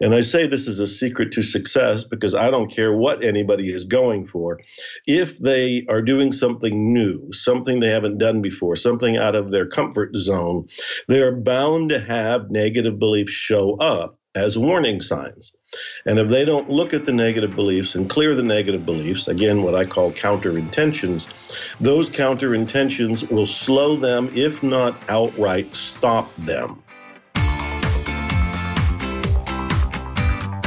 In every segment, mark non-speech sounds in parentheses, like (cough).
And I say this is a secret to success because I don't care what anybody is going for. If they are doing something new, something they haven't done before, something out of their comfort zone, they are bound to have negative beliefs show up as warning signs. And if they don't look at the negative beliefs and clear the negative beliefs, again, what I call counter intentions, those counter intentions will slow them, if not outright stop them.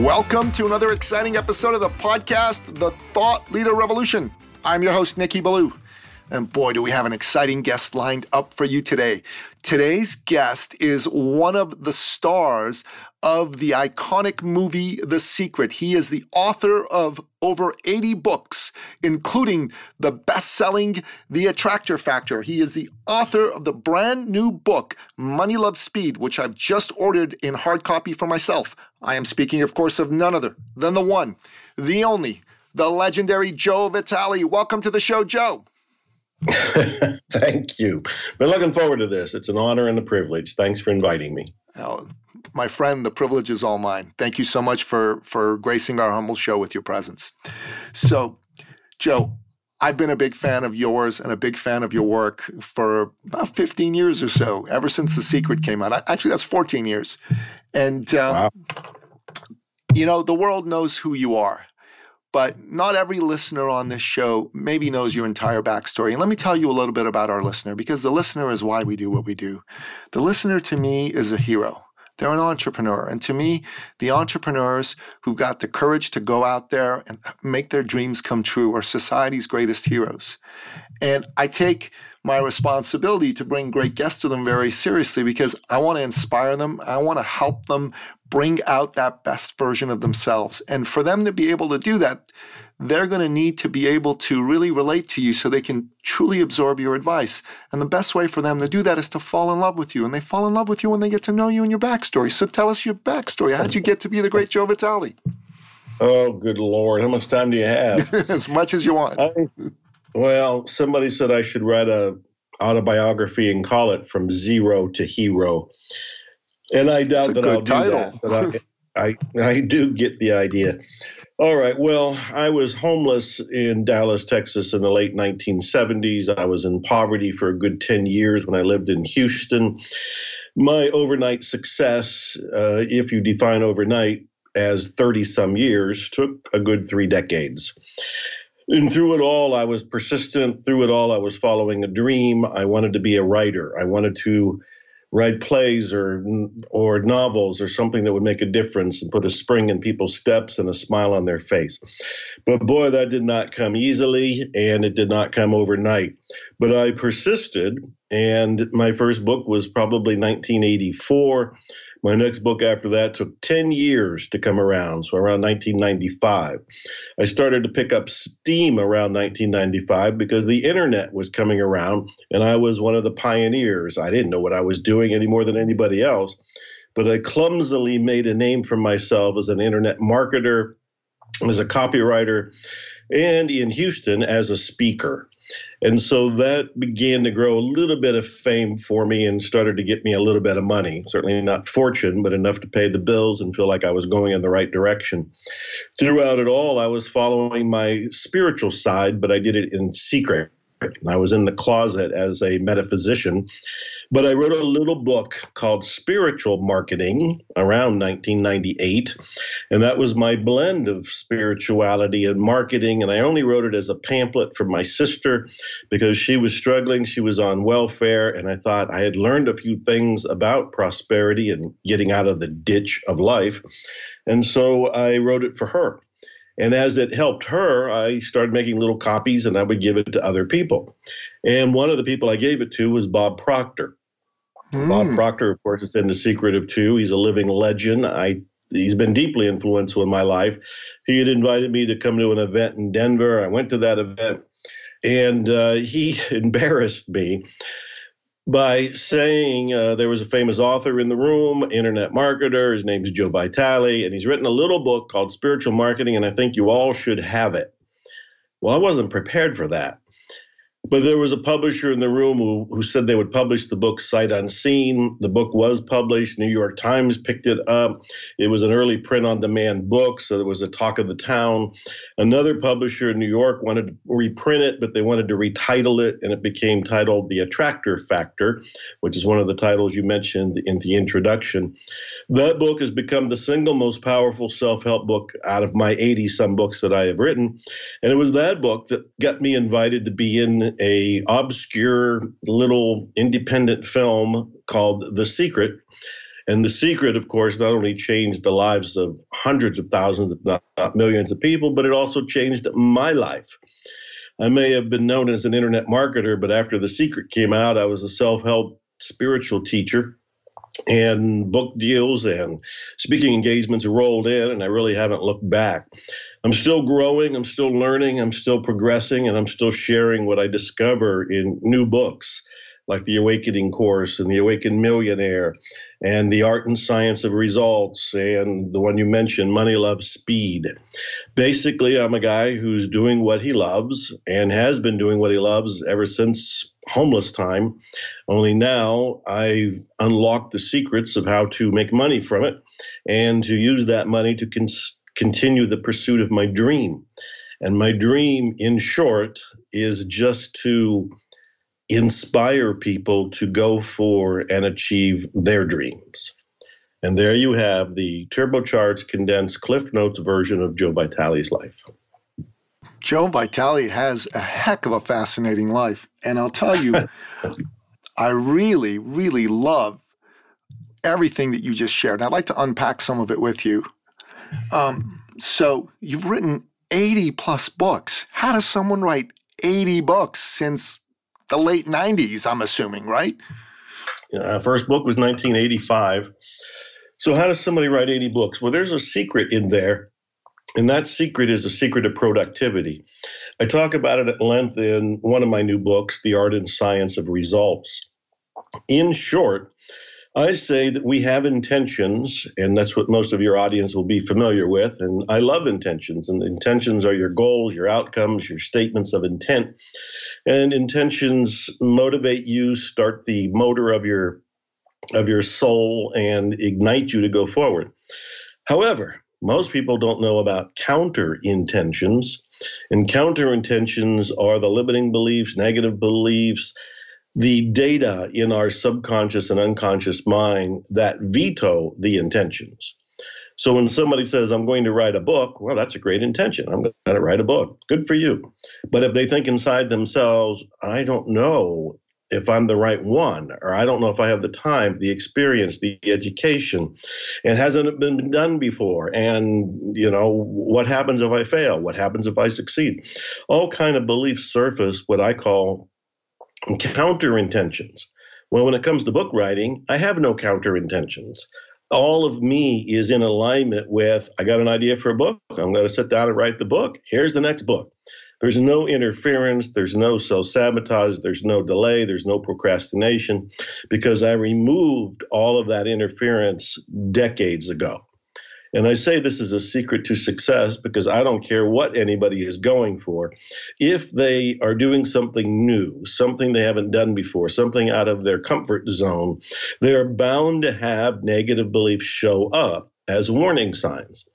Welcome to another exciting episode of the podcast, The Thought Leader Revolution. I'm your host, Nicky Billou. And boy, do we have an exciting guest lined up for you today. Today's guest is one of the stars of the iconic movie The Secret. He is the author of over 80 books, including the best selling The Attractor Factor. He is the author of the brand new book, Money Love Speed, which I've just ordered in hard copy for myself. I am speaking, of course, of none other than the one, the only, the legendary Joe Vitale. Welcome to the show, Joe. (laughs) Thank you. Been looking forward to this. It's an honor and a privilege. Thanks for inviting me. Oh, my friend, the privilege is all mine. Thank you so much for for gracing our humble show with your presence. So, Joe, I've been a big fan of yours and a big fan of your work for about 15 years or so, ever since The Secret came out. Actually, that's 14 years. And, uh, wow. you know, the world knows who you are but not every listener on this show maybe knows your entire backstory. And let me tell you a little bit about our listener because the listener is why we do what we do. The listener to me is a hero. They're an entrepreneur. And to me, the entrepreneurs who've got the courage to go out there and make their dreams come true are society's greatest heroes. And I take my responsibility to bring great guests to them very seriously because I want to inspire them. I want to help them bring out that best version of themselves. And for them to be able to do that, they're going to need to be able to really relate to you so they can truly absorb your advice. And the best way for them to do that is to fall in love with you. And they fall in love with you when they get to know you and your backstory. So tell us your backstory. How'd you get to be the great Joe Vitale? Oh, good Lord. How much time do you have? (laughs) as much as you want. I, well, somebody said I should write a autobiography and call it From Zero to Hero and I doubt that I'll title. do that. But I, I, I do get the idea. All right. Well, I was homeless in Dallas, Texas in the late 1970s. I was in poverty for a good 10 years when I lived in Houston. My overnight success, uh, if you define overnight as 30 some years, took a good three decades. And through it all, I was persistent. Through it all, I was following a dream. I wanted to be a writer. I wanted to write plays or or novels or something that would make a difference and put a spring in people's steps and a smile on their face. But boy, that did not come easily and it did not come overnight. But I persisted, and my first book was probably 1984. My next book after that took 10 years to come around, so around 1995. I started to pick up steam around 1995 because the internet was coming around and I was one of the pioneers. I didn't know what I was doing any more than anybody else, but I clumsily made a name for myself as an internet marketer, as a copywriter, and in Houston as a speaker. And so that began to grow a little bit of fame for me and started to get me a little bit of money. Certainly not fortune, but enough to pay the bills and feel like I was going in the right direction. Throughout it all, I was following my spiritual side, but I did it in secret. I was in the closet as a metaphysician but I wrote a little book called Spiritual Marketing around 1998. And that was my blend of spirituality and marketing. And I only wrote it as a pamphlet for my sister because she was struggling. She was on welfare. And I thought I had learned a few things about prosperity and getting out of the ditch of life. And so I wrote it for her. And as it helped her, I started making little copies and I would give it to other people. And one of the people I gave it to was Bob Proctor. Mm. Bob Proctor, of course, is in The Secret of Two. He's a living legend. I he's been deeply influential in my life. He had invited me to come to an event in Denver. I went to that event, and uh, he (laughs) embarrassed me by saying uh, there was a famous author in the room, internet marketer. His name's Joe Vitale, and he's written a little book called Spiritual Marketing, and I think you all should have it. Well, I wasn't prepared for that. But there was a publisher in the room who, who said they would publish the book sight unseen. The book was published. New York Times picked it up. It was an early print on demand book, so there was a talk of the town. Another publisher in New York wanted to reprint it, but they wanted to retitle it, and it became titled The Attractor Factor, which is one of the titles you mentioned in the introduction. That book has become the single most powerful self help book out of my 80 some books that I have written. And it was that book that got me invited to be in a obscure little independent film called The Secret. And The Secret, of course, not only changed the lives of hundreds of thousands, if not, not millions of people, but it also changed my life. I may have been known as an internet marketer, but after The Secret came out, I was a self help spiritual teacher and book deals and speaking engagements rolled in, and I really haven't looked back. I'm still growing, I'm still learning, I'm still progressing, and I'm still sharing what I discover in new books like the Awakening Course and the Awakened Millionaire and the Art and Science of Results and the one you mentioned, Money Love Speed. Basically, I'm a guy who's doing what he loves and has been doing what he loves ever since homeless time. Only now I've unlocked the secrets of how to make money from it and to use that money to con- continue the pursuit of my dream. And my dream, in short, is just to inspire people to go for and achieve their dreams. And there you have the turbocharged, condensed Cliff Notes version of Joe Vitale's life. Joe Vitale has a heck of a fascinating life. And I'll tell you, (laughs) I really, really love everything that you just shared. I'd like to unpack some of it with you. Um, so, you've written 80 plus books. How does someone write 80 books since the late 90s, I'm assuming, right? Uh, first book was 1985. So, how does somebody write 80 books? Well, there's a secret in there and that secret is a secret of productivity. I talk about it at length in one of my new books, The Art and Science of Results. In short, I say that we have intentions, and that's what most of your audience will be familiar with. And I love intentions, and intentions are your goals, your outcomes, your statements of intent. And intentions motivate you, start the motor of your of your soul, and ignite you to go forward. However, most people don't know about counter intentions. And counter intentions are the limiting beliefs, negative beliefs, the data in our subconscious and unconscious mind that veto the intentions. So when somebody says, I'm going to write a book, well, that's a great intention. I'm going to write a book. Good for you. But if they think inside themselves, I don't know if I'm the right one, or I don't know if I have the time, the experience, the education. It hasn't been done before. And, you know, what happens if I fail? What happens if I succeed? All kind of beliefs surface what I call counter intentions. Well, when it comes to book writing, I have no counter intentions. All of me is in alignment with I got an idea for a book. I'm going to sit down and write the book. Here's the next book. There's no interference, there's no self sabotage, there's no delay, there's no procrastination because I removed all of that interference decades ago. And I say this is a secret to success because I don't care what anybody is going for. If they are doing something new, something they haven't done before, something out of their comfort zone, they are bound to have negative beliefs show up as warning signs.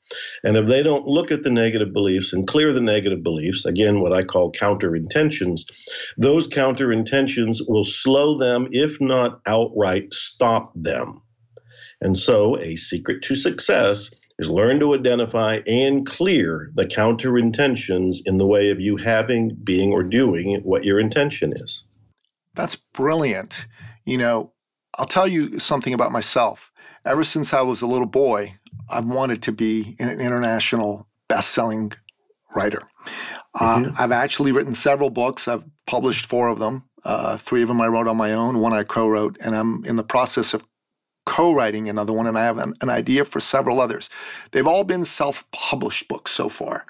And if they don't look at the negative beliefs and clear the negative beliefs, again, what I call counter intentions, those counter intentions will slow them, if not outright stop them. And so, a secret to success is learn to identify and clear the counter intentions in the way of you having, being, or doing what your intention is. That's brilliant. You know, I'll tell you something about myself. Ever since I was a little boy, I've wanted to be an international best-selling writer. Uh, mm-hmm. I've actually written several books. I've published four of them. Uh, three of them I wrote on my own, one I co wrote, and I'm in the process of co writing another one, and I have an, an, idea for several others. They've all been self published books so far.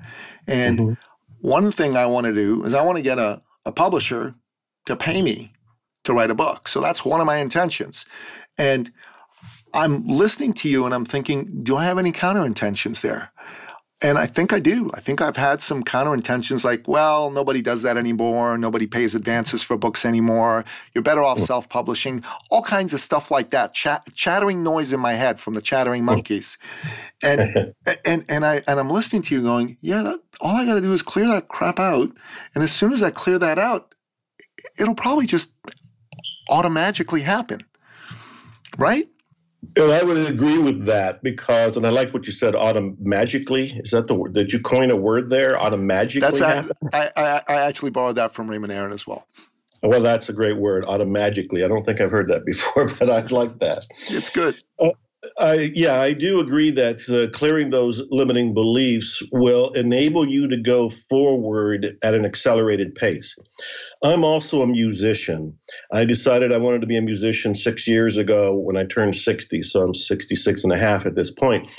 And mm-hmm. one thing I want to do is I want to get a, a publisher to pay me to write a book. So that's one of my intentions. And I'm listening to you and I'm thinking, do I have any counter intentions there? And I think I do. I think I've had some counter intentions like, well, nobody does that anymore. Nobody pays advances for books anymore. You're better off hmm. self publishing. All kinds of stuff like that. Chat, chattering noise in my head from the chattering hmm. monkeys. And, (laughs) and, and, I, and I'm listening to you going, yeah, that, all I got to do is clear that crap out. And as soon as I clear that out, it'll probably just automatically happen. Right? And I would agree with that because, and I like what you said, automagically. Is that the word? Did you coin a word there? Automagically? That's I, I, I actually borrowed that from Raymond Aaron as well. Well, that's a great word, automagically. I don't think I've heard that (laughs) before, but I like that. It's good. Uh, I, yeah, I do agree that uh, clearing those limiting beliefs will enable you to go forward at an accelerated pace. I'm also a musician. I decided I wanted to be a musician six years ago when I turned 60, so I'm 66 and a half at this point.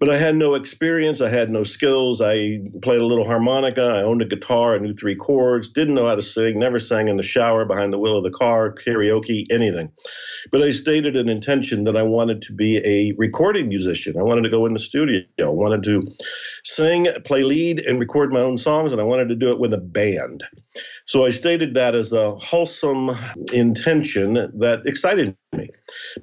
But I had no experience, I had no skills. I played a little harmonica, I owned a guitar, I knew three chords, didn't know how to sing, never sang in the shower, behind the wheel of the car, karaoke, anything. But I stated an intention that I wanted to be a recording musician. I wanted to go in the studio, I wanted to sing, play lead, and record my own songs, and I wanted to do it with a band. So I stated that as a wholesome intention that excited me.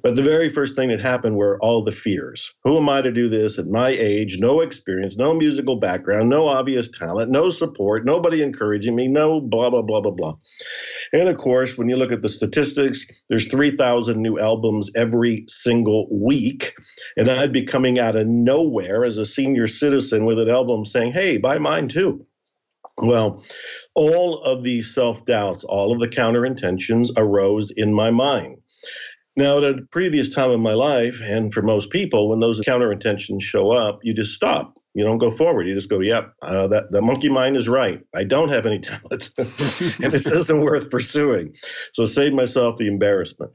But the very first thing that happened were all the fears. Who am I to do this at my age? No experience, no musical background, no obvious talent, no support, nobody encouraging me, no blah, blah, blah, blah, blah. And of course, when you look at the statistics, there's 3,000 new albums every single week. And I'd be coming out of nowhere as a senior citizen with an album saying, hey, buy mine too. Well, all of these self doubts, all of the counter intentions arose in my mind. Now, at a previous time in my life, and for most people, when those counter intentions show up, you just stop. You don't go forward. You just go, "Yep, uh, that the monkey mind is right. I don't have any (laughs) talent, and this isn't worth pursuing." So, save myself the embarrassment.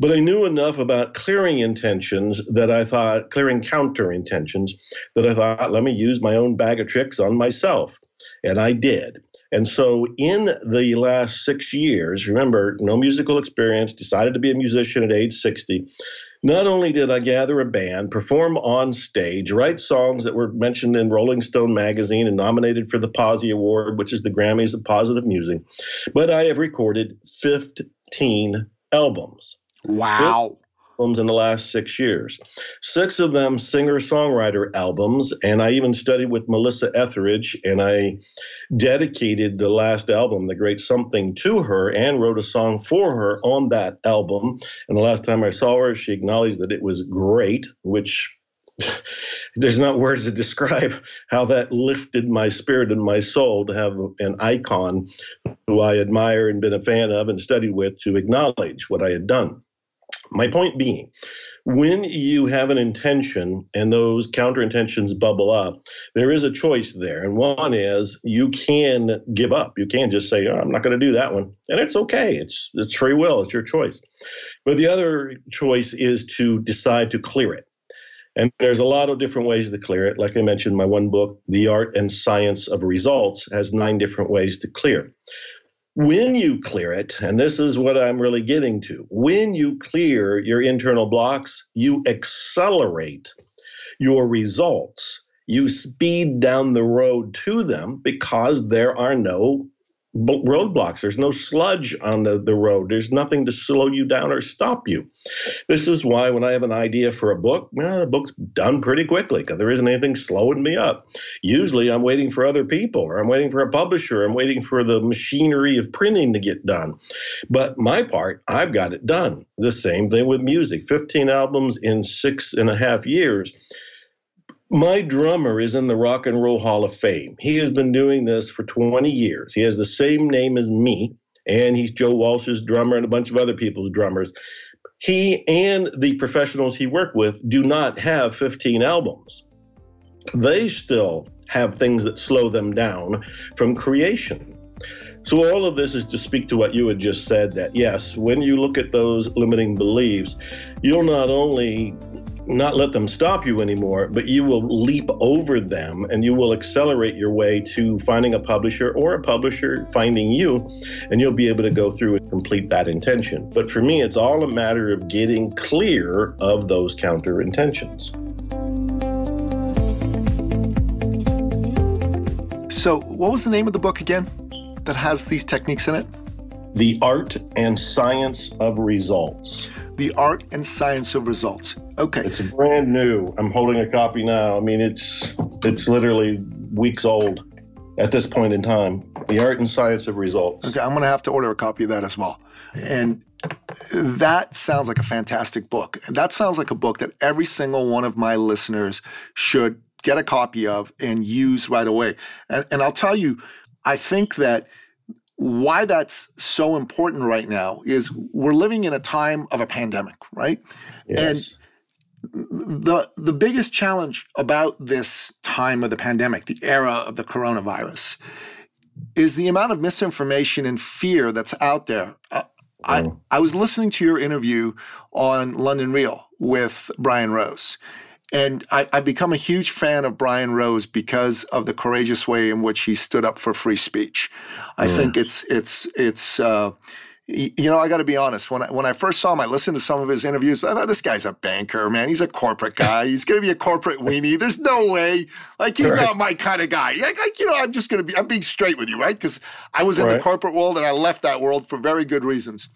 But I knew enough about clearing intentions that I thought, clearing counter intentions, that I thought, let me use my own bag of tricks on myself. And I did. And so, in the last six years, remember, no musical experience, decided to be a musician at age 60. Not only did I gather a band, perform on stage, write songs that were mentioned in Rolling Stone magazine and nominated for the Posi Award, which is the Grammys of positive music, but I have recorded 15 albums. Wow albums in the last six years. Six of them singer songwriter albums, and I even studied with Melissa Etheridge, and I dedicated the last album, The Great Something, to her and wrote a song for her on that album. And the last time I saw her, she acknowledged that it was great, which (laughs) there's not words to describe how that lifted my spirit and my soul to have an icon who I admire and been a fan of and studied with to acknowledge what I had done. My point being, when you have an intention and those counter intentions bubble up, there is a choice there. And one is you can give up. You can just say, oh, I'm not going to do that one. And it's okay. It's it's free will. It's your choice. But the other choice is to decide to clear it. And there's a lot of different ways to clear it. Like I mentioned, my one book, The Art and Science of Results, has nine different ways to clear. When you clear it, and this is what I'm really getting to, when you clear your internal blocks, you accelerate your results. You speed down the road to them because there are no roadblocks. There's no sludge on the, the road. There's nothing to slow you down or stop you. This is why when I have an idea for a book, well, the book's done pretty quickly because there isn't anything slowing me up. Usually I'm waiting for other people or I'm waiting for a publisher. I'm waiting for the machinery of printing to get done. But my part, I've got it done. The same thing with music 15 albums in six and a half years my drummer is in the Rock and Roll Hall of Fame. He has been doing this for 20 years. He has the same name as me, and he's Joe Walsh's drummer and a bunch of other people's drummers. He and the professionals he worked with do not have 15 albums. They still have things that slow them down from creation. So, all of this is to speak to what you had just said that yes, when you look at those limiting beliefs, you'll not only not let them stop you anymore, but you will leap over them and you will accelerate your way to finding a publisher or a publisher finding you, and you'll be able to go through and complete that intention. But for me, it's all a matter of getting clear of those counter intentions. So, what was the name of the book again that has these techniques in it? The Art and Science of Results. The Art and Science of Results. Okay. It's brand new. I'm holding a copy now. I mean, it's it's literally weeks old at this point in time. The Art and Science of Results. Okay, I'm going to have to order a copy of that as well. And that sounds like a fantastic book. And that sounds like a book that every single one of my listeners should get a copy of and use right away. And, and I'll tell you, I think that why that's so important right now is we're living in a time of a pandemic, right? Yes. And the the biggest challenge about this time of the pandemic, the era of the coronavirus, is the amount of misinformation and fear that's out there. Uh, I, mm. I was listening to your interview on London Real with Brian Rose, and I, have become a huge fan of Brian Rose because of the courageous way in which he stood up for free speech. I mm. think it's it's it's. Uh, you know, I got to be honest. When I, when I first saw him, I listened to some of his interviews. I thought this guy's a banker, man. He's a corporate (laughs) guy. He's going to be a corporate weenie. There's no way. Like he's right. not my kind of guy. Like, like, you know, I'm just going to be. I'm being straight with you, right? Because I was in right. the corporate world and I left that world for very good reasons.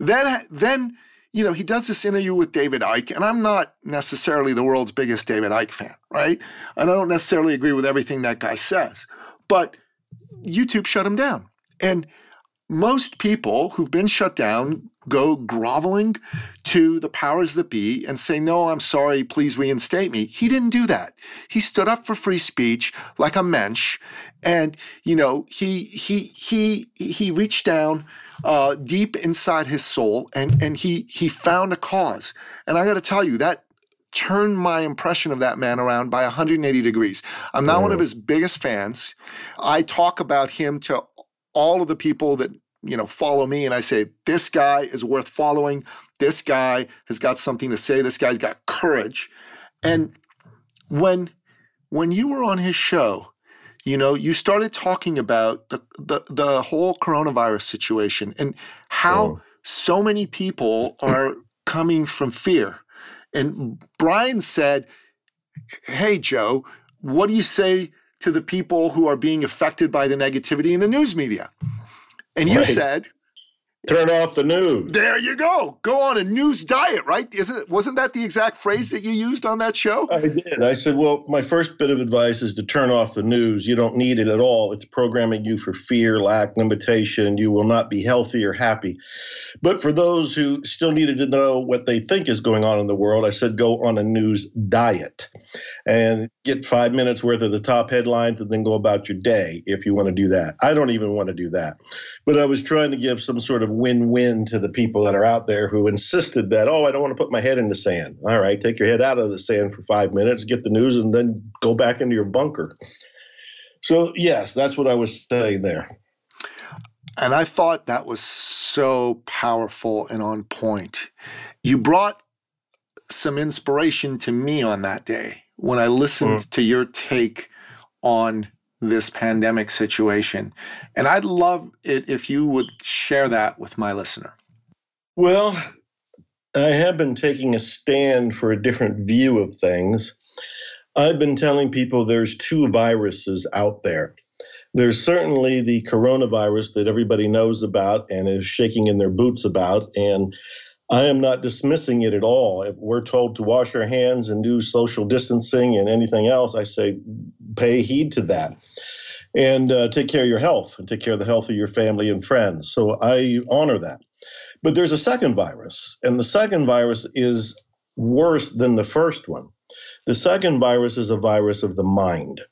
Then then you know, he does this interview with David Icke, and I'm not necessarily the world's biggest David Icke fan, right? And I don't necessarily agree with everything that guy says, but YouTube shut him down. And most people who've been shut down go groveling to the powers that be and say, No, I'm sorry, please reinstate me. He didn't do that. He stood up for free speech like a mensch. And, you know, he he he he reached down uh, deep inside his soul, and and he he found a cause. And I got to tell you that turned my impression of that man around by 180 degrees. I'm now one of his biggest fans. I talk about him to all of the people that you know follow me and I say this guy is worth following. This guy has got something to say. This guy's got courage. And when when you were on his show, you know, you started talking about the the, the whole coronavirus situation and how oh. so many people are coming from fear. And Brian said, "Hey Joe, what do you say to the people who are being affected by the negativity in the news media?" And you right. said, Turn off the news. There you go. Go on a news diet, right? Isn't wasn't that the exact phrase that you used on that show? I did. I said, well, my first bit of advice is to turn off the news. You don't need it at all. It's programming you for fear, lack, limitation. You will not be healthy or happy. But for those who still needed to know what they think is going on in the world, I said go on a news diet and get five minutes worth of the top headlines and then go about your day if you want to do that. I don't even want to do that. But I was trying to give some sort of win win to the people that are out there who insisted that, oh, I don't want to put my head in the sand. All right, take your head out of the sand for five minutes, get the news, and then go back into your bunker. So, yes, that's what I was saying there. And I thought that was so powerful and on point. You brought some inspiration to me on that day when I listened mm. to your take on this pandemic situation. And I'd love it if you would share that with my listener. Well, I have been taking a stand for a different view of things. I've been telling people there's two viruses out there. There's certainly the coronavirus that everybody knows about and is shaking in their boots about. And I am not dismissing it at all. If we're told to wash our hands and do social distancing and anything else, I say pay heed to that and uh, take care of your health and take care of the health of your family and friends. So I honor that. But there's a second virus, and the second virus is worse than the first one. The second virus is a virus of the mind.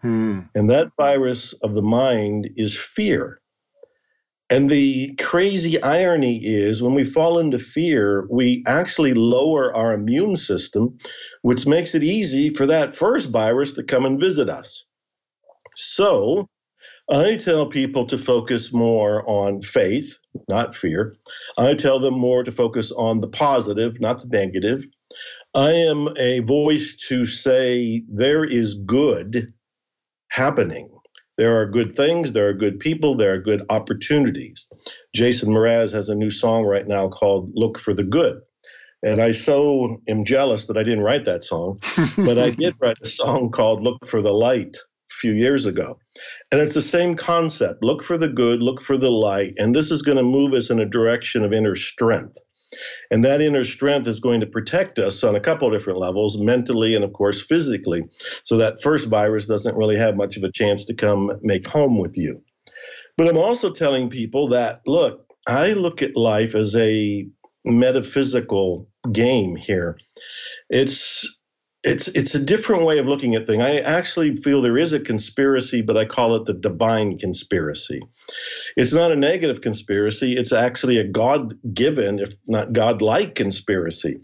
Hmm. And that virus of the mind is fear. And the crazy irony is when we fall into fear, we actually lower our immune system, which makes it easy for that first virus to come and visit us. So I tell people to focus more on faith, not fear. I tell them more to focus on the positive, not the negative. I am a voice to say there is good happening. There are good things, there are good people, there are good opportunities. Jason Mraz has a new song right now called Look for the Good. And I so am jealous that I didn't write that song, (laughs) but I did write a song called Look for the Light a few years ago. And it's the same concept look for the good, look for the light. And this is going to move us in a direction of inner strength. And that inner strength is going to protect us on a couple of different levels, mentally and, of course, physically. So that first virus doesn't really have much of a chance to come make home with you. But I'm also telling people that, look, I look at life as a metaphysical game here. It's it's it's a different way of looking at things. I actually feel there is a conspiracy, but I call it the divine conspiracy. It's not a negative conspiracy. It's actually a God-given, if not God-like conspiracy.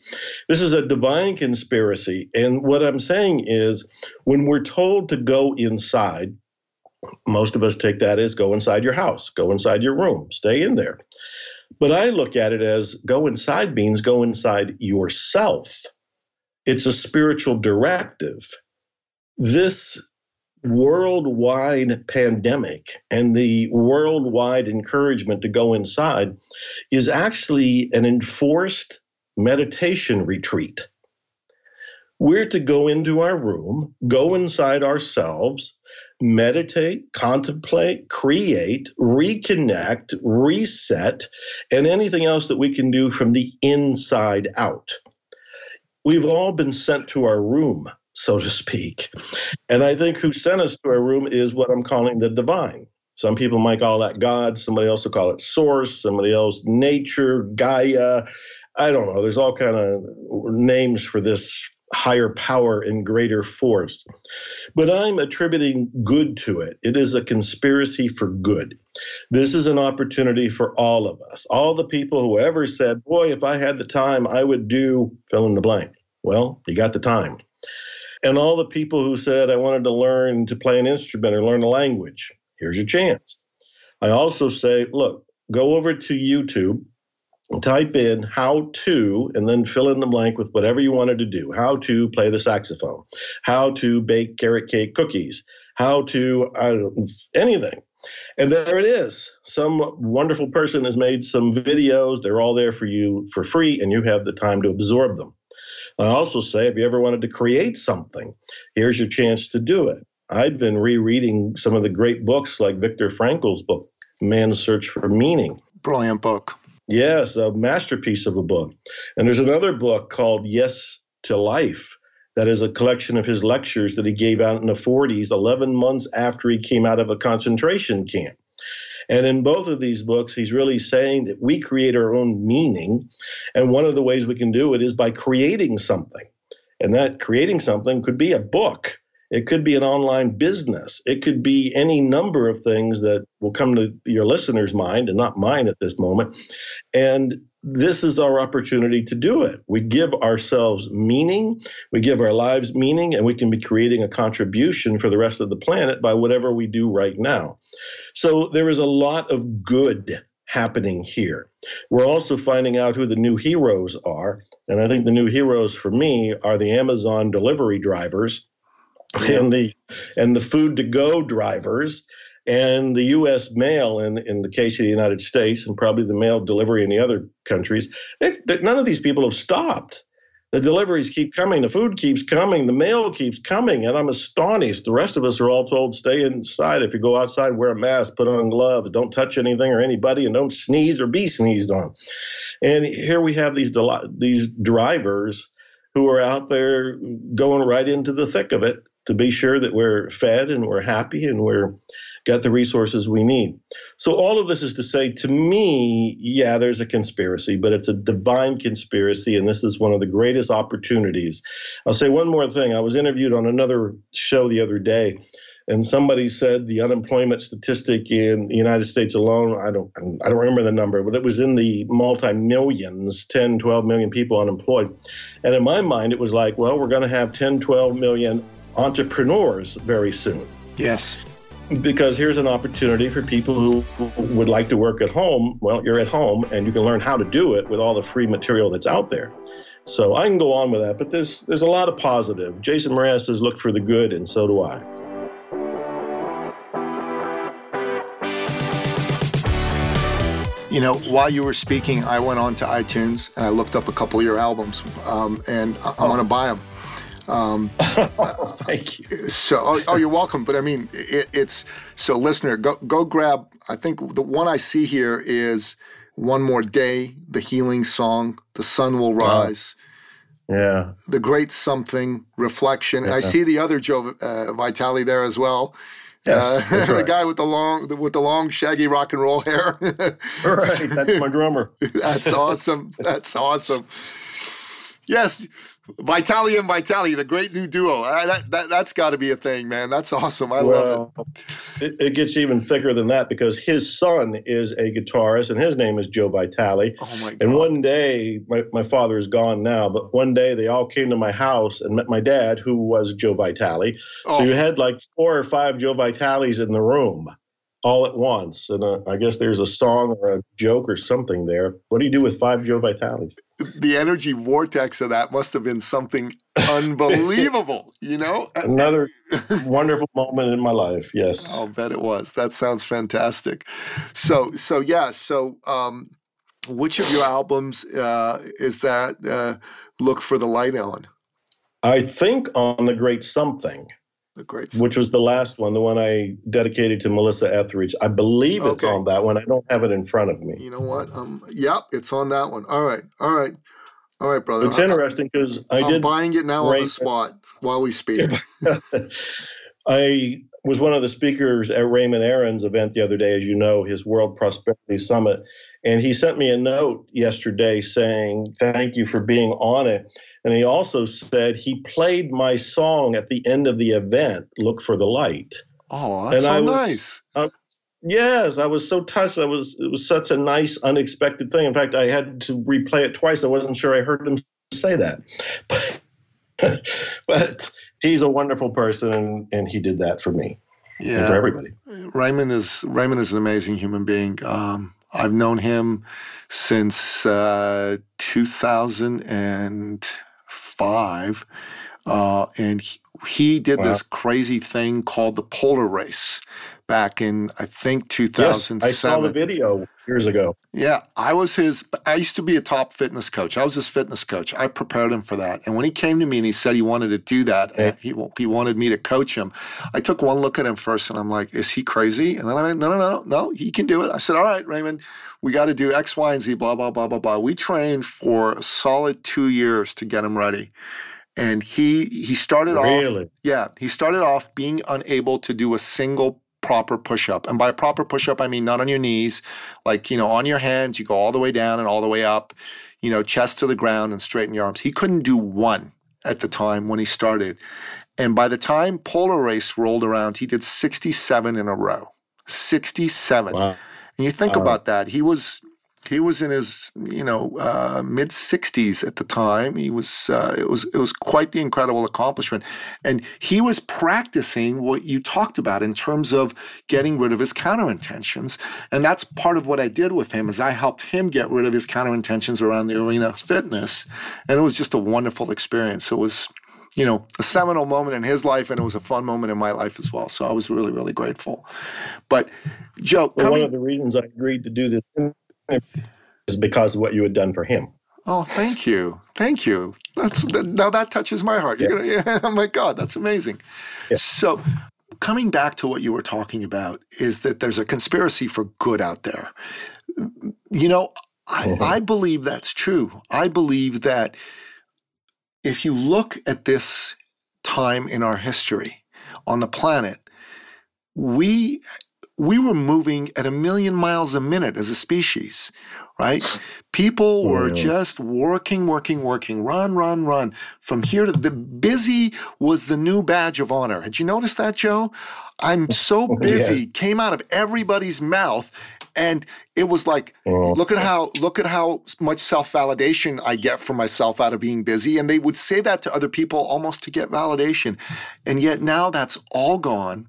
This is a divine conspiracy, and what I'm saying is, when we're told to go inside, most of us take that as go inside your house, go inside your room, stay in there. But I look at it as go inside means go inside yourself it's a spiritual directive. This worldwide pandemic and the worldwide encouragement to go inside is actually an enforced meditation retreat. We're to go into our room, go inside ourselves, meditate, contemplate, create, reconnect, reset, and anything else that we can do from the inside out we've all been sent to our room, so to speak. And I think who sent us to our room is what I'm calling the divine. Some people might call that God, somebody else will call it source, somebody else nature, Gaia. I don't know. There's all kind of names for this higher power and greater force. But I'm attributing good to it. It is a conspiracy for good. This is an opportunity for all of us. All the people who ever said, Boy, if I had the time, I would do fill in the blank. Well, you got the time. And all the people who said, I wanted to learn to play an instrument or learn a language, here's your chance. I also say, look, go over to YouTube type in how to and then fill in the blank with whatever you wanted to do. How to play the saxophone. How to bake carrot cake cookies. How to anything. And there it is. Some wonderful person has made some videos. They're all there for you for free and you have the time to absorb them i also say if you ever wanted to create something here's your chance to do it i've been rereading some of the great books like viktor frankl's book man's search for meaning brilliant book Yes, a masterpiece of a book. And there's another book called Yes to Life that is a collection of his lectures that he gave out in the 40s, 11 months after he came out of a concentration camp. And in both of these books, he's really saying that we create our own meaning. And one of the ways we can do it is by creating something. And that creating something could be a book, it could be an online business. It could be any number of things that will come to your listener's mind and not mine at this moment. And this is our opportunity to do it. We give ourselves meaning, we give our lives meaning, and we can be creating a contribution for the rest of the planet by whatever we do right now. So there is a lot of good happening here. We're also finding out who the new heroes are. And I think the new heroes for me are the Amazon delivery drivers and the and the food to go drivers and the U.S. mail, in in the case of the United States, and probably the mail delivery in the other countries, they, they, none of these people have stopped. The deliveries keep coming, the food keeps coming, the mail keeps coming, and I'm astonished. The rest of us are all told stay inside. If you go outside, wear a mask, put on gloves, don't touch anything or anybody, and don't sneeze or be sneezed on. And here we have these these drivers who are out there going right into the thick of it to be sure that we're fed and we're happy and we're got the resources we need. So all of this is to say to me, yeah, there's a conspiracy, but it's a divine conspiracy and this is one of the greatest opportunities. I'll say one more thing. I was interviewed on another show the other day and somebody said the unemployment statistic in the United States alone, I don't I don't remember the number, but it was in the multi-millions, 10, 12 million people unemployed. And in my mind it was like, well, we're going to have 10, 12 million entrepreneurs very soon. Yes. Because here's an opportunity for people who would like to work at home. Well, you're at home and you can learn how to do it with all the free material that's out there. So I can go on with that, but there's there's a lot of positive. Jason Mraz says look for the good, and so do I. You know, while you were speaking, I went on to iTunes and I looked up a couple of your albums, um, and I, I want to buy them. Um, (laughs) Thank you. So, oh, oh, you're welcome. But I mean, it, it's so listener, go go grab. I think the one I see here is "One More Day," the healing song, "The Sun Will Rise." Yeah. The Great Something, Reflection. Yeah. I see the other Joe uh, Vitale there as well. Yes, uh, (laughs) the guy with the long with the long shaggy rock and roll hair. right, that's my drummer. (laughs) that's awesome. That's awesome. Yes, Vitale and Vitali, the great new duo. Uh, that, that, that's got to be a thing, man. That's awesome. I well, love it. it. it. gets even thicker than that because his son is a guitarist and his name is Joe Vitali. Oh, my God. And one day, my, my father is gone now, but one day they all came to my house and met my dad, who was Joe Vitali. Oh. So you had like four or five Joe Vitales in the room all at once. And uh, I guess there's a song or a joke or something there. What do you do with five Joe Vitales? The energy vortex of that must have been something unbelievable, (laughs) you know? Another (laughs) wonderful moment in my life, yes. I'll bet it was. That sounds fantastic. So, so yeah, so um, which of your albums uh, is that uh, Look for the Light on? I think on The Great Something. The great which was the last one, the one I dedicated to Melissa Etheridge. I believe okay. it's on that one. I don't have it in front of me. You know what? Um, yep, it's on that one. All right, all right, all right, brother. It's I, interesting because I I'm did buying it now on the spot while we speak. (laughs) I was one of the speakers at Raymond Aaron's event the other day, as you know, his World Prosperity Summit. And he sent me a note yesterday saying, Thank you for being on it. And he also said he played my song at the end of the event, Look for the Light. Oh, that's and so I was, nice. Uh, yes, I was so touched. I was it was such a nice, unexpected thing. In fact, I had to replay it twice. I wasn't sure I heard him say that. But, (laughs) but he's a wonderful person and, and he did that for me. Yeah. for everybody. Raymond is Raymond is an amazing human being. Um, I've known him since uh, 2000 and uh, and he, he did wow. this crazy thing called the Polar Race back in I think 2007. Yes, I saw the video years ago. Yeah, I was his. I used to be a top fitness coach. I was his fitness coach. I prepared him for that. And when he came to me and he said he wanted to do that, he he wanted me to coach him. I took one look at him first, and I'm like, "Is he crazy?" And then I went, "No, no, no, no. He can do it." I said, "All right, Raymond, we got to do X, Y, and Z. Blah blah blah blah blah." We trained for a solid two years to get him ready and he he started really? off yeah he started off being unable to do a single proper push up. And by proper push up, I mean not on your knees, like, you know, on your hands, you go all the way down and all the way up, you know, chest to the ground and straighten your arms. He couldn't do one at the time when he started. And by the time Polar Race rolled around, he did 67 in a row. 67. Wow. And you think wow. about that. He was he was in his you know uh, mid 60s at the time. He was uh, it was it was quite the incredible accomplishment. And he was practicing what you talked about in terms of getting rid of his counterintentions. And that's part of what I did with him is I helped him get rid of his counterintentions around the arena of fitness. And it was just a wonderful experience. It was you know, a seminal moment in his life, and it was a fun moment in my life as well. So I was really, really grateful. But Joe, well, coming, one of the reasons I agreed to do this is because of what you had done for him. Oh, thank you, thank you. That's that, now that touches my heart. You're yeah. gonna, yeah, (laughs) oh my God, that's amazing. Yeah. So, coming back to what you were talking about is that there's a conspiracy for good out there. You know, I, mm-hmm. I believe that's true. I believe that if you look at this time in our history on the planet, we we were moving at a million miles a minute as a species, right? People oh, were just working, working, working, run, run, run. From here to the busy was the new badge of honor. Had you noticed that, Joe? I'm (laughs) so busy yeah. came out of everybody's mouth and it was like oh. look at how look at how much self-validation i get for myself out of being busy and they would say that to other people almost to get validation and yet now that's all gone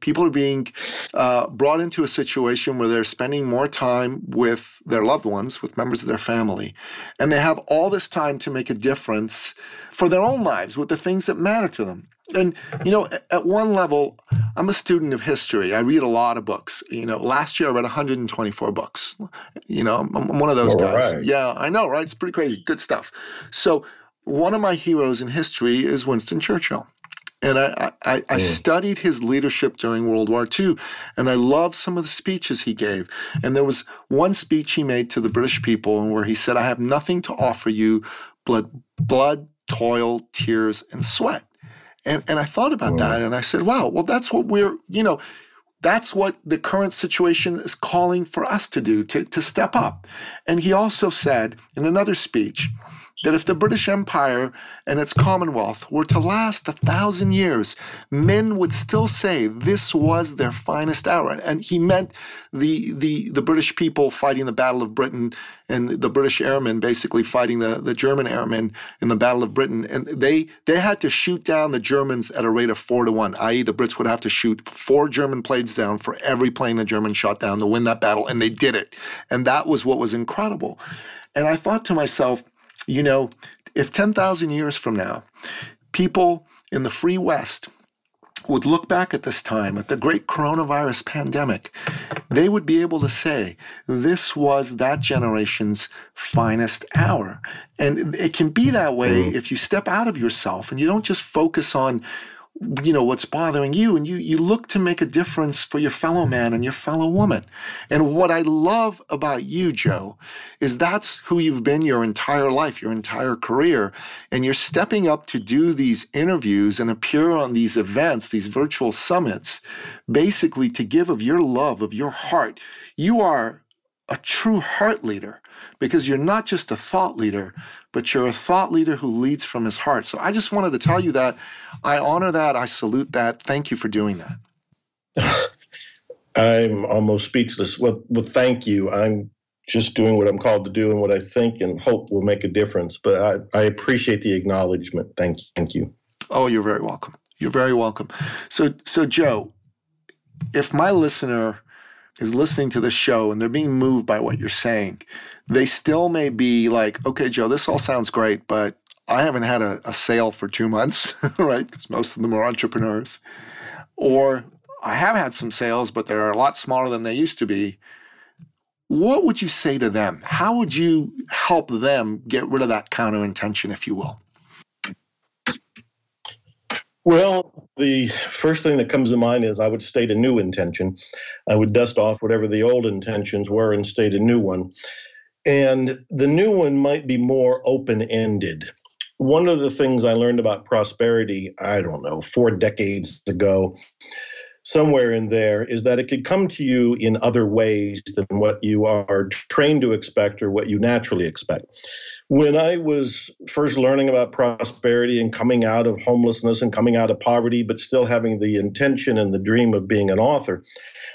people are being uh, brought into a situation where they're spending more time with their loved ones, with members of their family, and they have all this time to make a difference for their own lives with the things that matter to them. And, you know, at one level, I'm a student of history. I read a lot of books. You know, last year I read 124 books. You know, I'm, I'm one of those All guys. Right. Yeah, I know, right? It's pretty crazy. Good stuff. So, one of my heroes in history is Winston Churchill. And I, I, I, mm. studied his leadership during World War II, and I love some of the speeches he gave. And there was one speech he made to the British people where he said, I have nothing to offer you but blood, toil, tears, and sweat. And, and I thought about that and I said, wow, well, that's what we're, you know, that's what the current situation is calling for us to do, to, to step up. And he also said in another speech, that if the British Empire and its Commonwealth were to last a thousand years, men would still say this was their finest hour. And he meant the, the, the British people fighting the Battle of Britain and the British airmen basically fighting the, the German airmen in the Battle of Britain. And they, they had to shoot down the Germans at a rate of four to one, i.e., the Brits would have to shoot four German planes down for every plane the Germans shot down to win that battle. And they did it. And that was what was incredible. And I thought to myself, you know, if 10,000 years from now, people in the free West would look back at this time, at the great coronavirus pandemic, they would be able to say, this was that generation's finest hour. And it can be that way mm. if you step out of yourself and you don't just focus on you know what's bothering you and you you look to make a difference for your fellow man and your fellow woman. And what i love about you joe is that's who you've been your entire life your entire career. And you're stepping up to do these interviews and appear on these events these virtual summits basically to give of your love of your heart. You are a true heart leader because you're not just a thought leader but you're a thought leader who leads from his heart. So I just wanted to tell you that I honor that. I salute that. Thank you for doing that. (laughs) I'm almost speechless. Well, well, thank you. I'm just doing what I'm called to do and what I think and hope will make a difference. But I, I appreciate the acknowledgement. Thank you. Thank you. Oh, you're very welcome. You're very welcome. So, so Joe, if my listener is listening to this show and they're being moved by what you're saying, they still may be like, okay, Joe, this all sounds great, but I haven't had a, a sale for two months, (laughs) right? Because most of them are entrepreneurs. Or I have had some sales, but they're a lot smaller than they used to be. What would you say to them? How would you help them get rid of that counter intention, if you will? Well, the first thing that comes to mind is I would state a new intention. I would dust off whatever the old intentions were and state a new one. And the new one might be more open ended. One of the things I learned about prosperity, I don't know, four decades ago, somewhere in there, is that it could come to you in other ways than what you are trained to expect or what you naturally expect. When I was first learning about prosperity and coming out of homelessness and coming out of poverty, but still having the intention and the dream of being an author,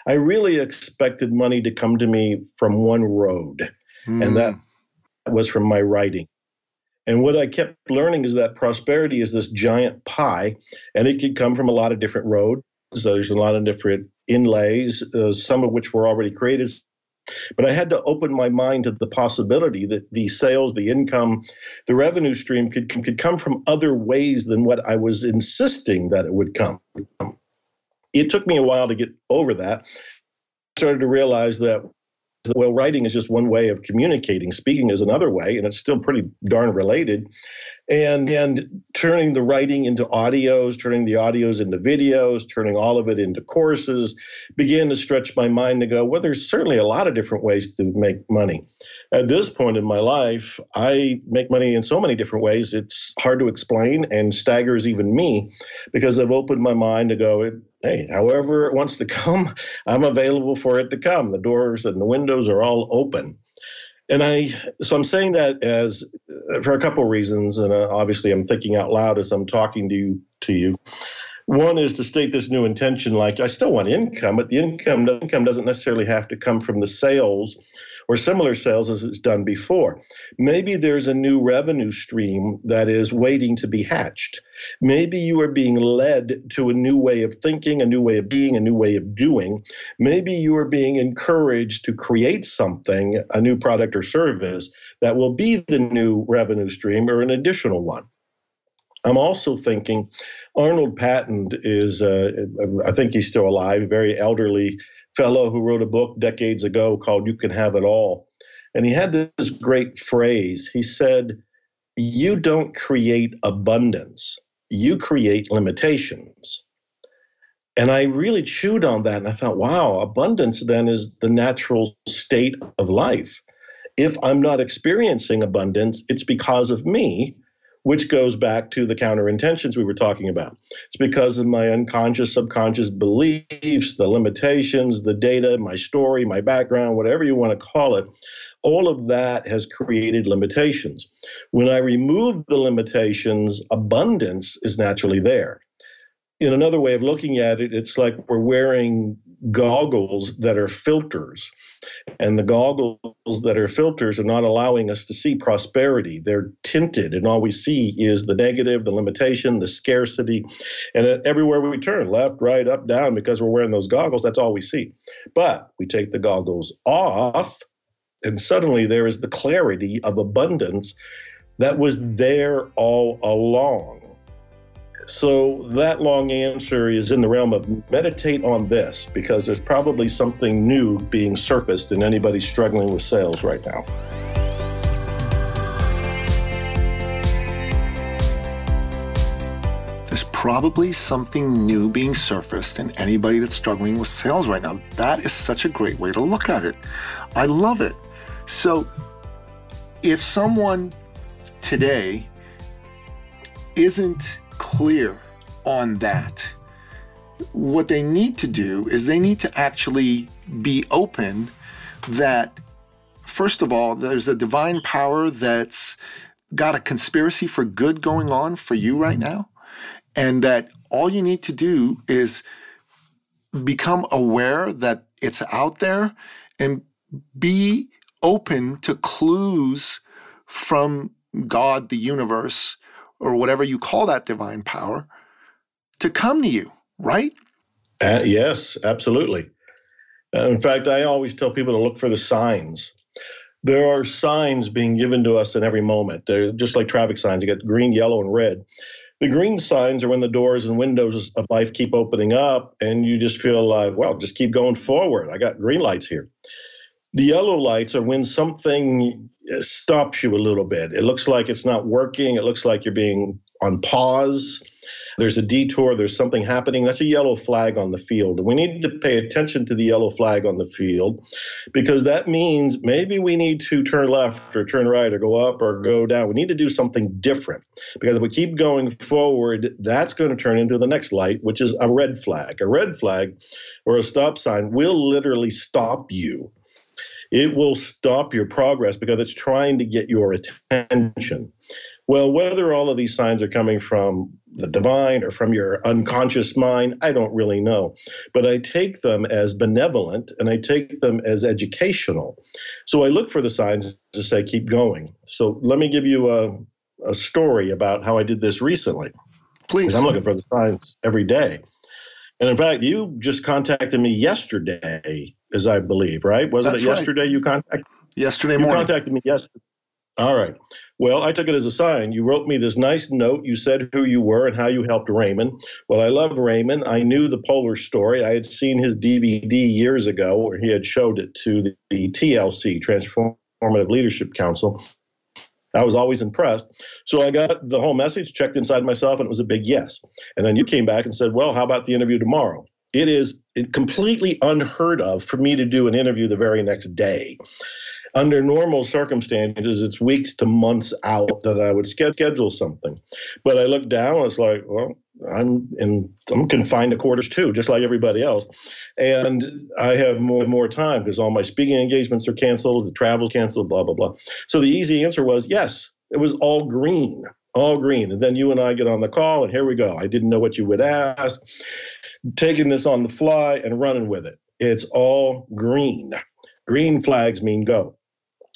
I really expected money to come to me from one road Mm. And that hmm. was from my writing. And what I kept learning is that prosperity is this giant pie, and it could come from a lot of different roads. So there's a lot of different inlays, uh, some of which were already created. But I had to open my mind to the possibility that the sales, the income, the revenue stream could, could come from other ways than what I was insisting that it would come. It took me a while to get over that. I started to realize that well, writing is just one way of communicating. Speaking is another way, and it's still pretty darn related. And and turning the writing into audios, turning the audios into videos, turning all of it into courses, began to stretch my mind to go, well, there's certainly a lot of different ways to make money. At this point in my life, I make money in so many different ways. It's hard to explain and staggers even me because I've opened my mind to go, hey, however it wants to (laughs) come, I'm available for it to come. The doors and the windows are all open. And I, so I'm saying that as for a couple of reasons, and uh, obviously I'm thinking out loud as I'm talking to you. To you, One is to state this new intention like, I still want income, but the income, the income doesn't necessarily have to come from the sales or similar sales as it's done before. Maybe there's a new revenue stream that is waiting to be hatched. Maybe you are being led to a new way of thinking, a new way of being, a new way of doing. Maybe you are being encouraged to create something, a new product or service that will be the new revenue stream or an additional one. I'm also thinking Arnold Patent is, uh, I think he's still alive, very elderly fellow who wrote a book decades ago called You Can Have It All. And he had this great phrase. He said, You don't create abundance, you create limitations. And I really chewed on that and I thought, wow, abundance then is the natural state of life. If I'm not experiencing abundance, it's because of me which goes back to the counter intentions we were talking about. It's because of my unconscious, subconscious beliefs, the limitations, the data, my story, my background, whatever you want to call it. All of that has created limitations. When I remove the limitations, abundance is naturally there in another way of looking at it, it's like we're wearing goggles that are filters. And the goggles that are filters are not allowing us to see prosperity. They're tinted, and all we see is the negative, the limitation, the scarcity. And uh, everywhere we turn, left, right, up, down, because we're wearing those goggles, that's all we see. But we take the goggles off, and suddenly there is the clarity of abundance that was there all along. So that long answer is in the realm of meditate on this because there's probably something new being surfaced in anybody struggling with sales right now. There's probably something new being surfaced in anybody that's struggling with sales right now. That is such a great way to look at it. I love it. So if someone today isn't clear on that. What they need to do is they need to actually be open that, first of all, there's a divine power that's got a conspiracy for good going on for you right now. And that all you need to do is become aware that it's out there and be open to clues from God, the universe, or whatever you call that divine power to come to you, right? Uh, yes, absolutely. Uh, in fact, I always tell people to look for the signs. There are signs being given to us in every moment. They're just like traffic signs. You get green, yellow, and red. The green signs are when the doors and windows of life keep opening up, and you just feel like, well, just keep going forward. I got green lights here. The yellow lights are when something stops you a little bit. It looks like it's not working. It looks like you're being on pause. There's a detour, there's something happening. That's a yellow flag on the field. We need to pay attention to the yellow flag on the field because that means maybe we need to turn left or turn right or go up or go down. We need to do something different because if we keep going forward, that's going to turn into the next light, which is a red flag. A red flag or a stop sign will literally stop you it will stop your progress because it's trying to get your attention. Well, whether all of these signs are coming from the divine or from your unconscious mind, I don't really know. But I take them as benevolent and I take them as educational. So I look for the signs to say, keep going. So let me give you a, a story about how I did this recently. Please. I'm looking for the signs every day. And in fact, you just contacted me yesterday, as I believe, right? Wasn't That's it yesterday right. you contacted? Yesterday you morning. You contacted me yesterday. All right. Well, I took it as a sign. You wrote me this nice note. You said who you were and how you helped Raymond. Well, I love Raymond. I knew the Polar story. I had seen his DVD years ago where he had showed it to the, the TLC, Transformative Leadership Council. I was always impressed. So I got the whole message, checked inside myself, and it was a big yes. And then you came back and said, Well, how about the interview tomorrow? It is completely unheard of for me to do an interview the very next day. Under normal circumstances, it's weeks to months out that I would schedule something. But I looked down, and it's like, well, I'm in I'm confined to quarters too, just like everybody else. And I have more more time because all my speaking engagements are canceled, the travel's canceled, blah, blah, blah. So the easy answer was yes, it was all green all green. And then you and I get on the call, and here we go. I didn't know what you would ask. Taking this on the fly and running with it. It's all green. Green flags mean go.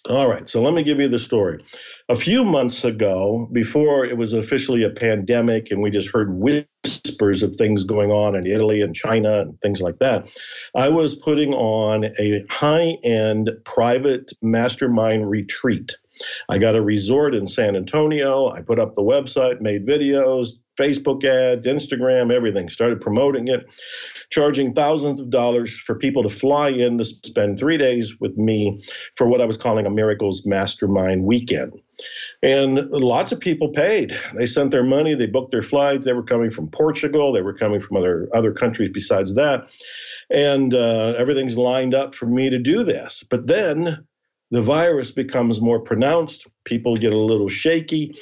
All right, so let me give you the story. A few months ago, before it was officially a pandemic and we just heard whispers of things going on in Italy and China and things like that, I was putting on a high end private mastermind retreat. I got a resort in San Antonio. I put up the website, made videos, Facebook ads, Instagram, everything, started promoting it, charging thousands of dollars for people to fly in to spend three days with me for what I was calling a Miracles Mastermind weekend. And lots of people paid. They sent their money, they booked their flights. They were coming from Portugal, they were coming from other, other countries besides that. And uh, everything's lined up for me to do this. But then the virus becomes more pronounced. People get a little shaky.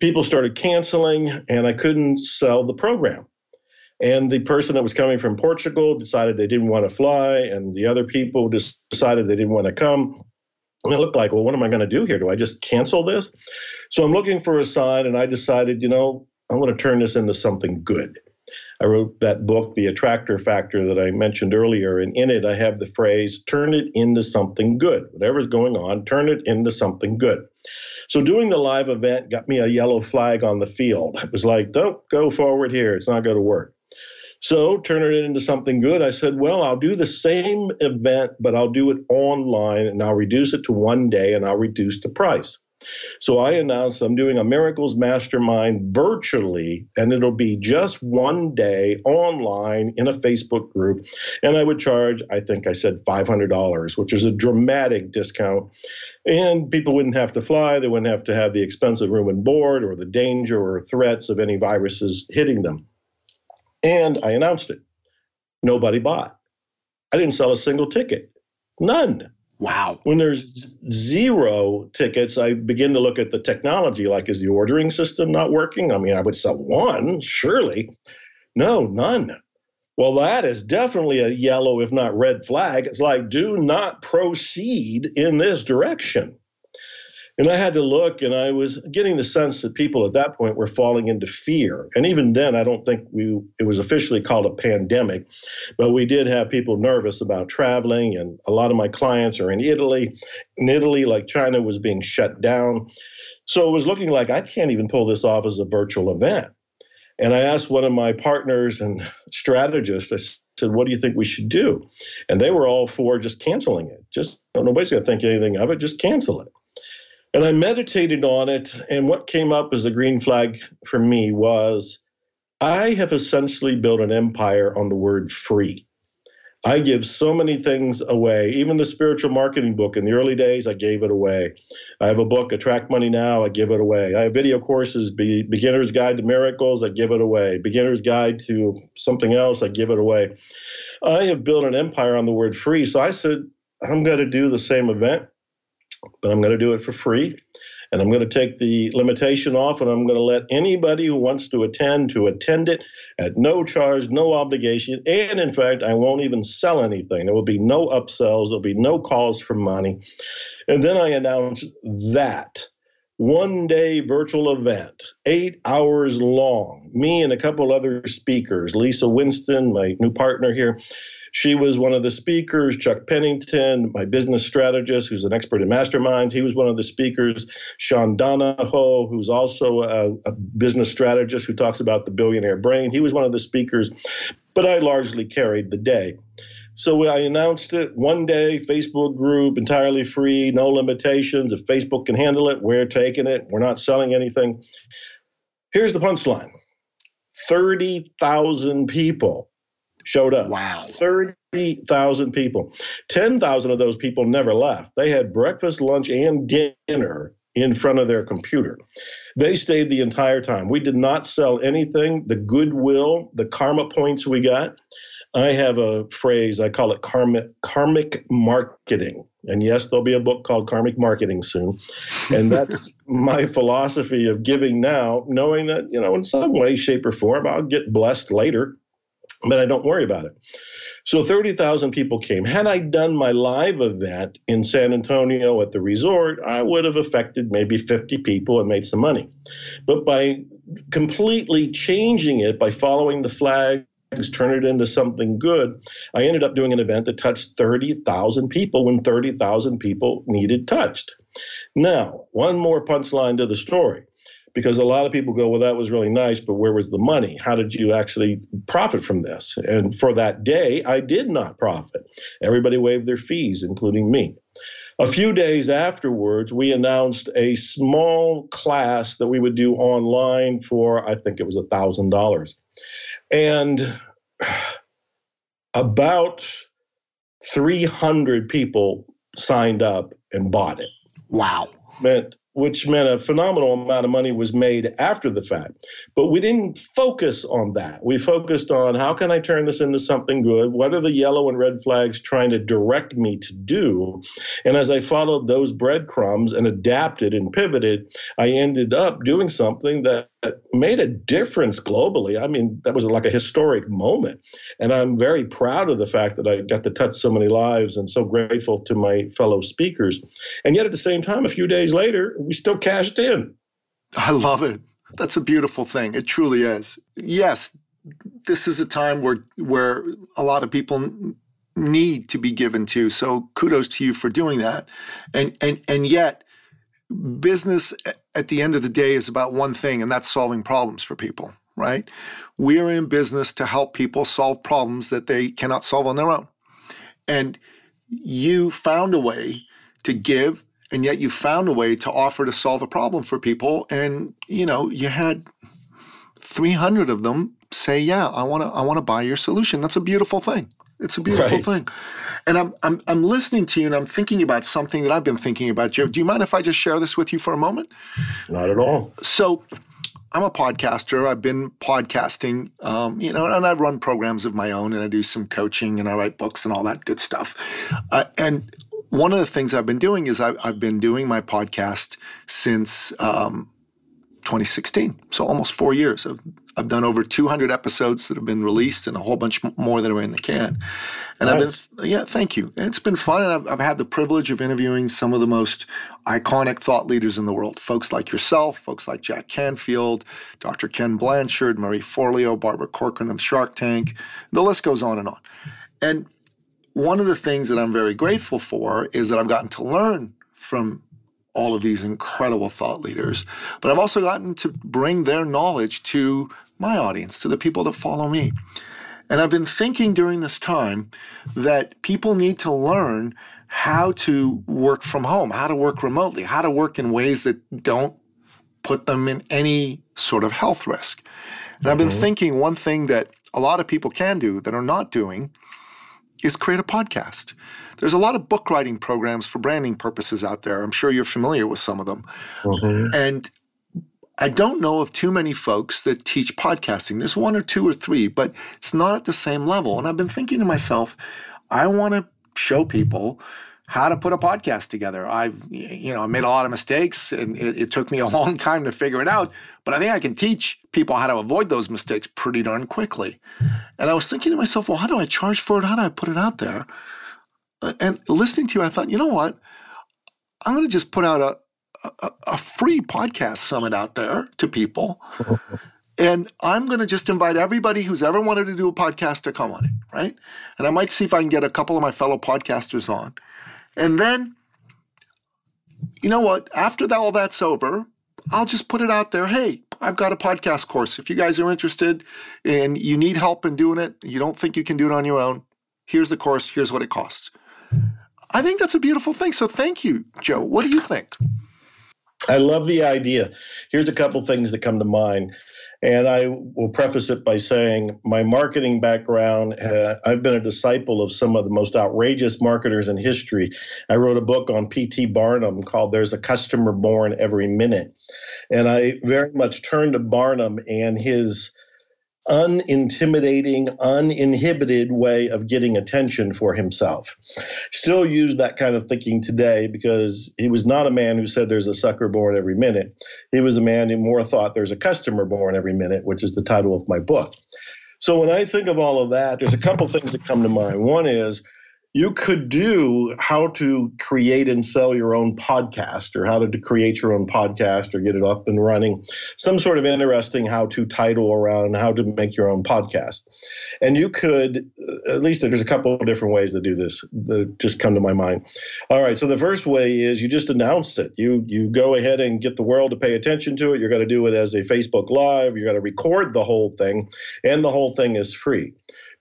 People started canceling, and I couldn't sell the program. And the person that was coming from Portugal decided they didn't want to fly, and the other people just decided they didn't want to come. And it looked like, well, what am I going to do here? Do I just cancel this? So I'm looking for a sign, and I decided, you know, I want to turn this into something good. I wrote that book, The Attractor Factor, that I mentioned earlier. And in it, I have the phrase turn it into something good. Whatever's going on, turn it into something good. So doing the live event got me a yellow flag on the field. It was like, don't go forward here. It's not going to work. So turn it into something good. I said, well, I'll do the same event, but I'll do it online and I'll reduce it to one day and I'll reduce the price. So I announced I'm doing a Miracles Mastermind virtually, and it'll be just one day online in a Facebook group. And I would charge, I think I said $500, which is a dramatic discount. And people wouldn't have to fly, they wouldn't have to have the expensive room and board or the danger or threats of any viruses hitting them. And I announced it. Nobody bought. I didn't sell a single ticket. None. Wow. When there's zero tickets, I begin to look at the technology like, is the ordering system not working? I mean, I would sell one, surely. No, none. Well, that is definitely a yellow, if not red flag. It's like, do not proceed in this direction. And I had to look, and I was getting the sense that people at that point were falling into fear. And even then, I don't think we it was officially called a pandemic, but we did have people nervous about traveling. And a lot of my clients are in Italy. In Italy, like China was being shut down. So it was looking like I can't even pull this off as a virtual event. And I asked one of my partners and strategists, I said, What do you think we should do? And they were all for just canceling it. Just nobody's going to think anything of it, just cancel it. And I meditated on it. And what came up as a green flag for me was I have essentially built an empire on the word free. I give so many things away. Even the spiritual marketing book in the early days, I gave it away. I have a book, Attract Money Now, I give it away. I have video courses, Be- Beginner's Guide to Miracles, I give it away. Beginner's Guide to something else, I give it away. I have built an empire on the word free. So I said, I'm going to do the same event but I'm going to do it for free. And I'm going to take the limitation off and I'm going to let anybody who wants to attend to attend it at no charge, no obligation. And in fact, I won't even sell anything. There will be no upsells, there'll be no calls for money. And then I announce that one day virtual event, eight hours long. Me and a couple other speakers, Lisa Winston, my new partner here, she was one of the speakers. Chuck Pennington, my business strategist, who's an expert in masterminds, he was one of the speakers. Sean Donahoe, who's also a, a business strategist who talks about the billionaire brain, he was one of the speakers. But I largely carried the day. So I announced it one day, Facebook group, entirely free, no limitations. If Facebook can handle it, we're taking it. We're not selling anything. Here's the punchline 30,000 people showed up. Wow. 30,000 people. 10,000 of those people never left. They had breakfast, lunch, and dinner in front of their computer. They stayed the entire time. We did not sell anything. The goodwill, the karma points we got. I have a phrase, I call it karmic, karmic marketing. And yes, there'll be a book called Karmic Marketing soon. And that's (laughs) my philosophy of giving now, knowing that, you know, in some way, shape, or form, I'll get blessed later but I don't worry about it. So 30,000 people came. Had I done my live event in San Antonio at the resort, I would have affected maybe 50 people and made some money. But by completely changing it, by following the flag, turn it into something good. I ended up doing an event that touched 30,000 people when 30,000 people needed touched. Now, one more punchline to the story because a lot of people go, well, that was really nice, but where was the money? How did you actually profit from this? And for that day, I did not profit. Everybody waived their fees, including me. A few days afterwards, we announced a small class that we would do online for, I think it was $1,000. And about 300 people signed up and bought it. Wow. Meant which meant a phenomenal amount of money was made after the fact. But we didn't focus on that. We focused on how can I turn this into something good? What are the yellow and red flags trying to direct me to do? And as I followed those breadcrumbs and adapted and pivoted, I ended up doing something that made a difference globally. I mean, that was like a historic moment. And I'm very proud of the fact that I got to touch so many lives and so grateful to my fellow speakers. And yet at the same time, a few days later, we still cashed in. I love it. That's a beautiful thing. It truly is. Yes, this is a time where where a lot of people need to be given to. So kudos to you for doing that. And and and yet business at the end of the day is about one thing and that's solving problems for people, right? We are in business to help people solve problems that they cannot solve on their own. And you found a way to give and yet you found a way to offer to solve a problem for people and you know you had 300 of them say yeah i want to i want to buy your solution that's a beautiful thing it's a beautiful right. thing and I'm, I'm i'm listening to you and i'm thinking about something that i've been thinking about joe do you mind if i just share this with you for a moment not at all so I'm a podcaster. I've been podcasting, um, you know, and I run programs of my own, and I do some coaching, and I write books and all that good stuff. Uh, and one of the things I've been doing is I've, I've been doing my podcast since um, 2016, so almost four years. I've, I've done over 200 episodes that have been released and a whole bunch more that are in the can. And nice. I've been, yeah, thank you. It's been fun. And I've, I've had the privilege of interviewing some of the most iconic thought leaders in the world. Folks like yourself, folks like Jack Canfield, Dr. Ken Blanchard, Marie Forleo, Barbara Corcoran of Shark Tank. The list goes on and on. And one of the things that I'm very grateful for is that I've gotten to learn from all of these incredible thought leaders, but I've also gotten to bring their knowledge to my audience, to the people that follow me. And I've been thinking during this time that people need to learn how to work from home, how to work remotely, how to work in ways that don't put them in any sort of health risk. And mm-hmm. I've been mm-hmm. thinking one thing that a lot of people can do that are not doing is create a podcast. There's a lot of book writing programs for branding purposes out there. I'm sure you're familiar with some of them. Mm-hmm. And I don't know of too many folks that teach podcasting. There's one or two or three, but it's not at the same level. And I've been thinking to myself, I want to show people how to put a podcast together. I've, you know, I made a lot of mistakes and it, it, took me a (laughs) long time to figure it out, but I think I can teach people how to avoid those mistakes pretty darn quickly. And I was thinking to myself, well, how do I charge for it? How do I put it out there? And listening to you, I thought, you know what? I'm going to just put out a, a, a free podcast summit out there to people. (laughs) and I'm going to just invite everybody who's ever wanted to do a podcast to come on it, right? And I might see if I can get a couple of my fellow podcasters on. And then, you know what? After that, all that's over, I'll just put it out there. Hey, I've got a podcast course. If you guys are interested and you need help in doing it, you don't think you can do it on your own, here's the course, here's what it costs. I think that's a beautiful thing. So thank you, Joe. What do you think? I love the idea. Here's a couple things that come to mind. And I will preface it by saying my marketing background, uh, I've been a disciple of some of the most outrageous marketers in history. I wrote a book on P.T. Barnum called There's a Customer Born Every Minute. And I very much turned to Barnum and his unintimidating, uninhibited way of getting attention for himself. Still use that kind of thinking today because he was not a man who said there's a sucker born every minute. He was a man who more thought there's a customer born every minute, which is the title of my book. So when I think of all of that, there's a couple things that come to mind. One is you could do how to create and sell your own podcast or how to create your own podcast or get it up and running. Some sort of interesting how to title around how to make your own podcast. And you could uh, at least there's a couple of different ways to do this that just come to my mind. All right so the first way is you just announce it. You you go ahead and get the world to pay attention to it. You're going to do it as a facebook live. You're going to record the whole thing and the whole thing is free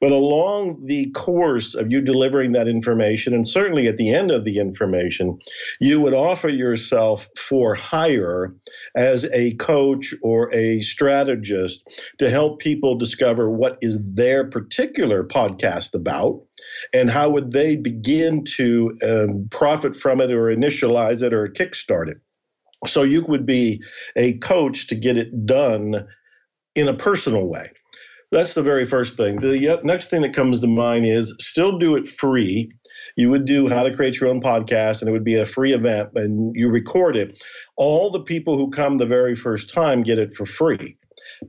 but along the course of you delivering that information, and certainly at the end of the information, you would offer yourself for hire as a coach or a strategist to help people discover what is their particular podcast about and how would they begin to um, profit from it or initialize it or kickstart it. So you would be a coach to get it done in a personal way. That's the very first thing. The next thing that comes to mind is still do it free. You would do how to create your own podcast, and it would be a free event, and you record it. All the people who come the very first time get it for free.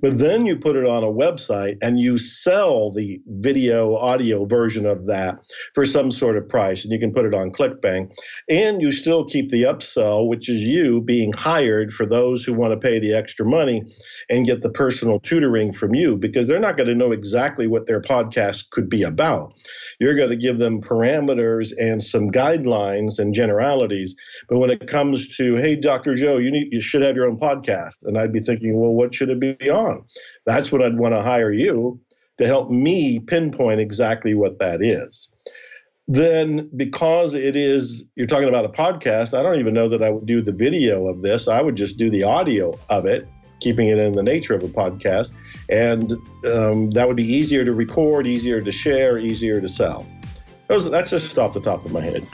But then you put it on a website and you sell the video audio version of that for some sort of price. And you can put it on ClickBank. And you still keep the upsell, which is you being hired for those who want to pay the extra money and get the personal tutoring from you because they're not going to know exactly what their podcast could be about. You're going to give them parameters and some guidelines and generalities. But when it comes to, hey, Dr. Joe, you need you should have your own podcast. And I'd be thinking, well, what should it be on? That's what I'd want to hire you to help me pinpoint exactly what that is then because it is you're talking about a podcast i don't even know that i would do the video of this i would just do the audio of it keeping it in the nature of a podcast. And um, that would be easier to record, easier to share, easier to sell. That's just off the top of my head.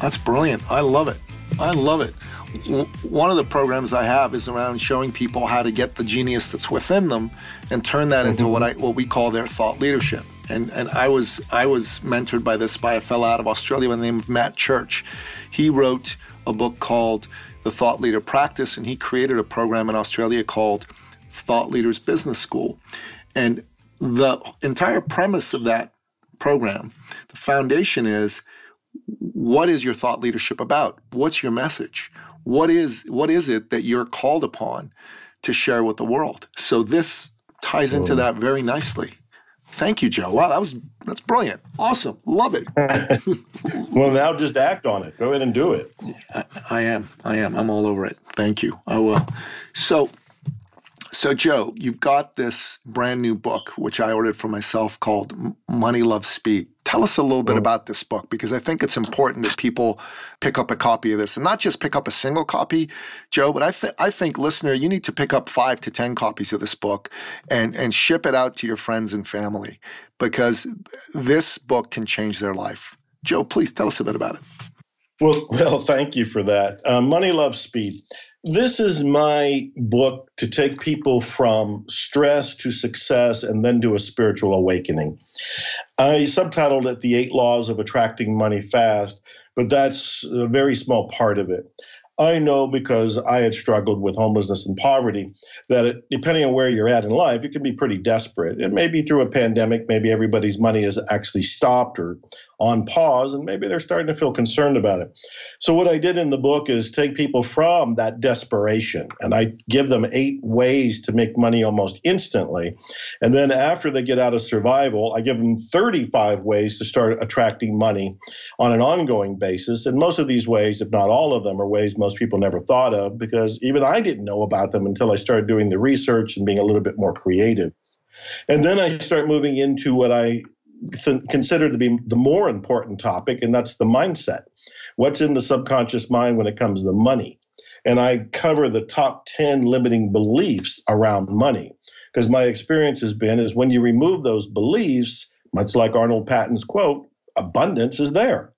That's brilliant. I love it. I love it. One of the programs I have is around showing people how to get the genius that's within them and turn that mm-hmm. into what I what we call their thought leadership and and I was I was mentored by this by a fellow out of Australia by the name of Matt Church. He wrote a book called The Thought Leader Practice, and he created a program in Australia called Thought Leaders Business School. And the entire premise of that program, the foundation is what is your thought leadership about? What's your message? What is what is it that you're called upon to share with the world? So this ties into that very nicely. Thank you, Joe. Wow, that was that's brilliant. Awesome. Love it. (laughs) well, now just act on it. Go ahead and do it. I, I, am. I am. I'm all over it. Thank you. I will. So, so Joe, you've got this brand new book which I ordered for myself called Money Love Speed. Tell us a little bit about this book because I think it's important that people pick up a copy of this and not just pick up a single copy, Joe, but I, th- I think, listener, you need to pick up five to 10 copies of this book and, and ship it out to your friends and family because this book can change their life. Joe, please tell us a bit about it. Well, (laughs) well, thank you for that. Uh, Money Love Speed. This is my book to take people from stress to success and then to a spiritual awakening. I subtitled it The Eight Laws of Attracting Money Fast, but that's a very small part of it. I know because I had struggled with homelessness and poverty that it, depending on where you're at in life, you can be pretty desperate. It may be through a pandemic, maybe everybody's money is actually stopped or on pause, and maybe they're starting to feel concerned about it. So, what I did in the book is take people from that desperation and I give them eight ways to make money almost instantly. And then, after they get out of survival, I give them 35 ways to start attracting money on an ongoing basis. And most of these ways, if not all of them, are ways most people never thought of because even I didn't know about them until I started doing the research and being a little bit more creative. And then I start moving into what I th- consider to be the more important topic, and that's the mindset. What's in the subconscious mind when it comes to money? And I cover the top 10 limiting beliefs around money. Because my experience has been is when you remove those beliefs, much like Arnold Patent's quote, abundance is there.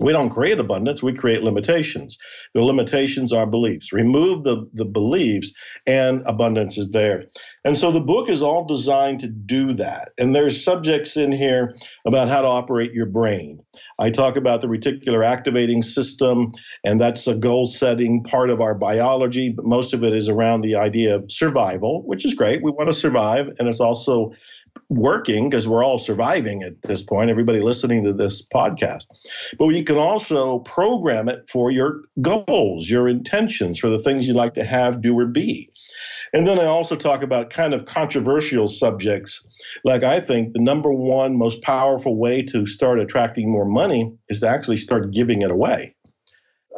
We don't create abundance, we create limitations. The limitations are beliefs. Remove the, the beliefs, and abundance is there. And so the book is all designed to do that. And there's subjects in here about how to operate your brain. I talk about the reticular activating system, and that's a goal setting part of our biology, but most of it is around the idea of survival, which is great. We want to survive, and it's also working because we're all surviving at this point, everybody listening to this podcast. But you can also program it for your goals, your intentions, for the things you'd like to have, do, or be. And then I also talk about kind of controversial subjects. Like I think the number one most powerful way to start attracting more money is to actually start giving it away.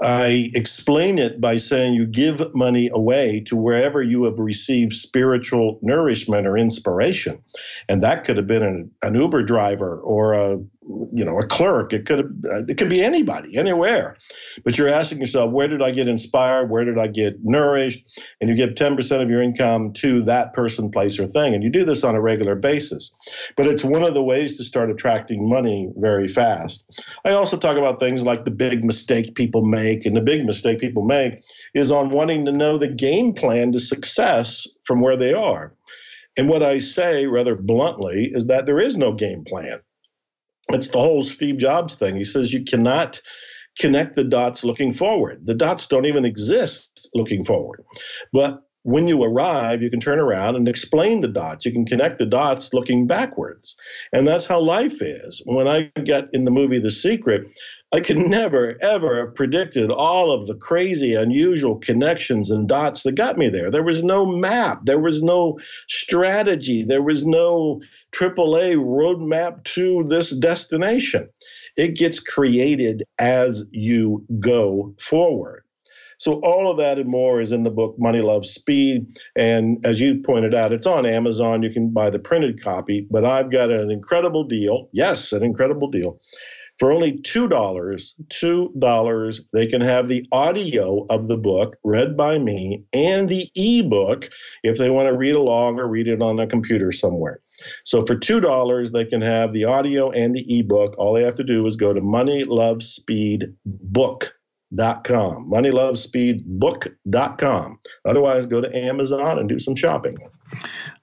I explain it by saying you give money away to wherever you have received spiritual nourishment or inspiration. And that could have been an, an Uber driver or a you know a clerk. It could uh, it could be anybody anywhere. But you're asking yourself where did i get inspired? Where did i get nourished? And you give 10% of your income to that person place or thing. And you do this on a regular basis. But it's one of the ways to start attracting money very fast. I also talk about things like the big mistake people make. And the big mistake people make is on wanting to know the game plan to success from where they are. And what i say rather bluntly is that there is no game plan it's the whole Steve Jobs thing. He says you cannot connect the dots looking forward. The dots don't even exist looking forward. But when you arrive, you can turn around and explain the dots. You can connect the dots looking backwards. And that's how life is. When I get in the movie The Secret, I could never, ever have predicted all of the crazy, unusual connections and dots that got me there. There was no map, there was no strategy, there was no AAA roadmap to this destination. It gets created as you go forward. So all of that and more is in the book Money Loves Speed. And as you pointed out, it's on Amazon. You can buy the printed copy, but I've got an incredible deal. Yes, an incredible deal for only $2, $2, they can have the audio of the book read by me and the ebook if they want to read along or read it on a computer somewhere. So for $2, they can have the audio and the ebook. All they have to do is go to moneylovespeedbook.com. Moneylovespeedbook.com. Otherwise, go to Amazon and do some shopping.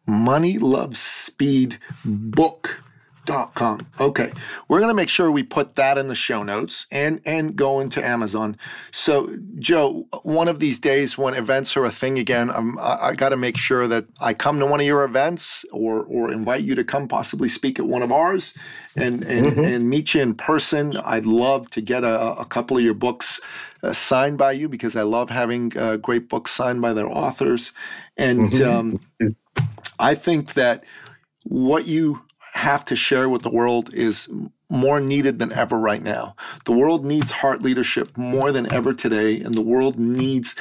Money Loves Speed Book com. Okay, we're going to make sure we put that in the show notes and and go into Amazon. So, Joe, one of these days when events are a thing again, I'm, I, I got to make sure that I come to one of your events or or invite you to come possibly speak at one of ours and and, mm-hmm. and meet you in person. I'd love to get a, a couple of your books uh, signed by you because I love having uh, great books signed by their authors, and mm-hmm. um, I think that what you have to share with the world is more needed than ever right now. The world needs heart leadership more than ever today, and the world needs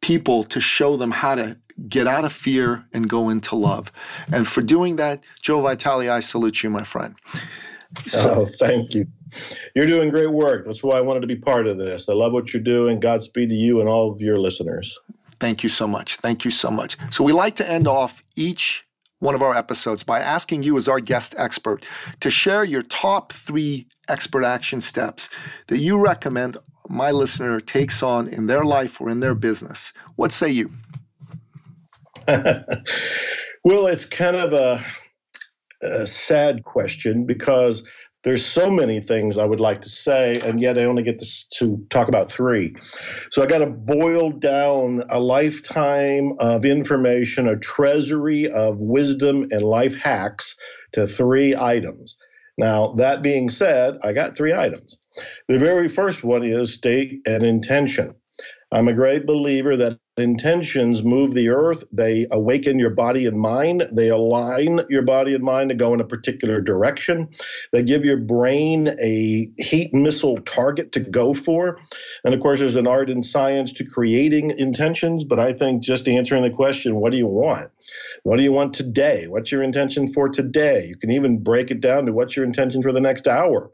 people to show them how to get out of fear and go into love. And for doing that, Joe Vitale, I salute you, my friend. So, oh, thank you. You're doing great work. That's why I wanted to be part of this. I love what you're doing. Godspeed to you and all of your listeners. Thank you so much. Thank you so much. So, we like to end off each one of our episodes by asking you, as our guest expert, to share your top three expert action steps that you recommend my listener takes on in their life or in their business. What say you? (laughs) well, it's kind of a, a sad question because there's so many things I would like to say, and yet I only get to, to talk about three. So I got to boil down a lifetime of information, a treasury of wisdom and life hacks to three items. Now, that being said, I got three items. The very first one is state an intention. I'm a great believer that intentions move the earth. They awaken your body and mind. They align your body and mind to go in a particular direction. They give your brain a heat missile target to go for. And of course, there's an art and science to creating intentions, but I think just answering the question, what do you want? What do you want today? What's your intention for today? You can even break it down to what's your intention for the next hour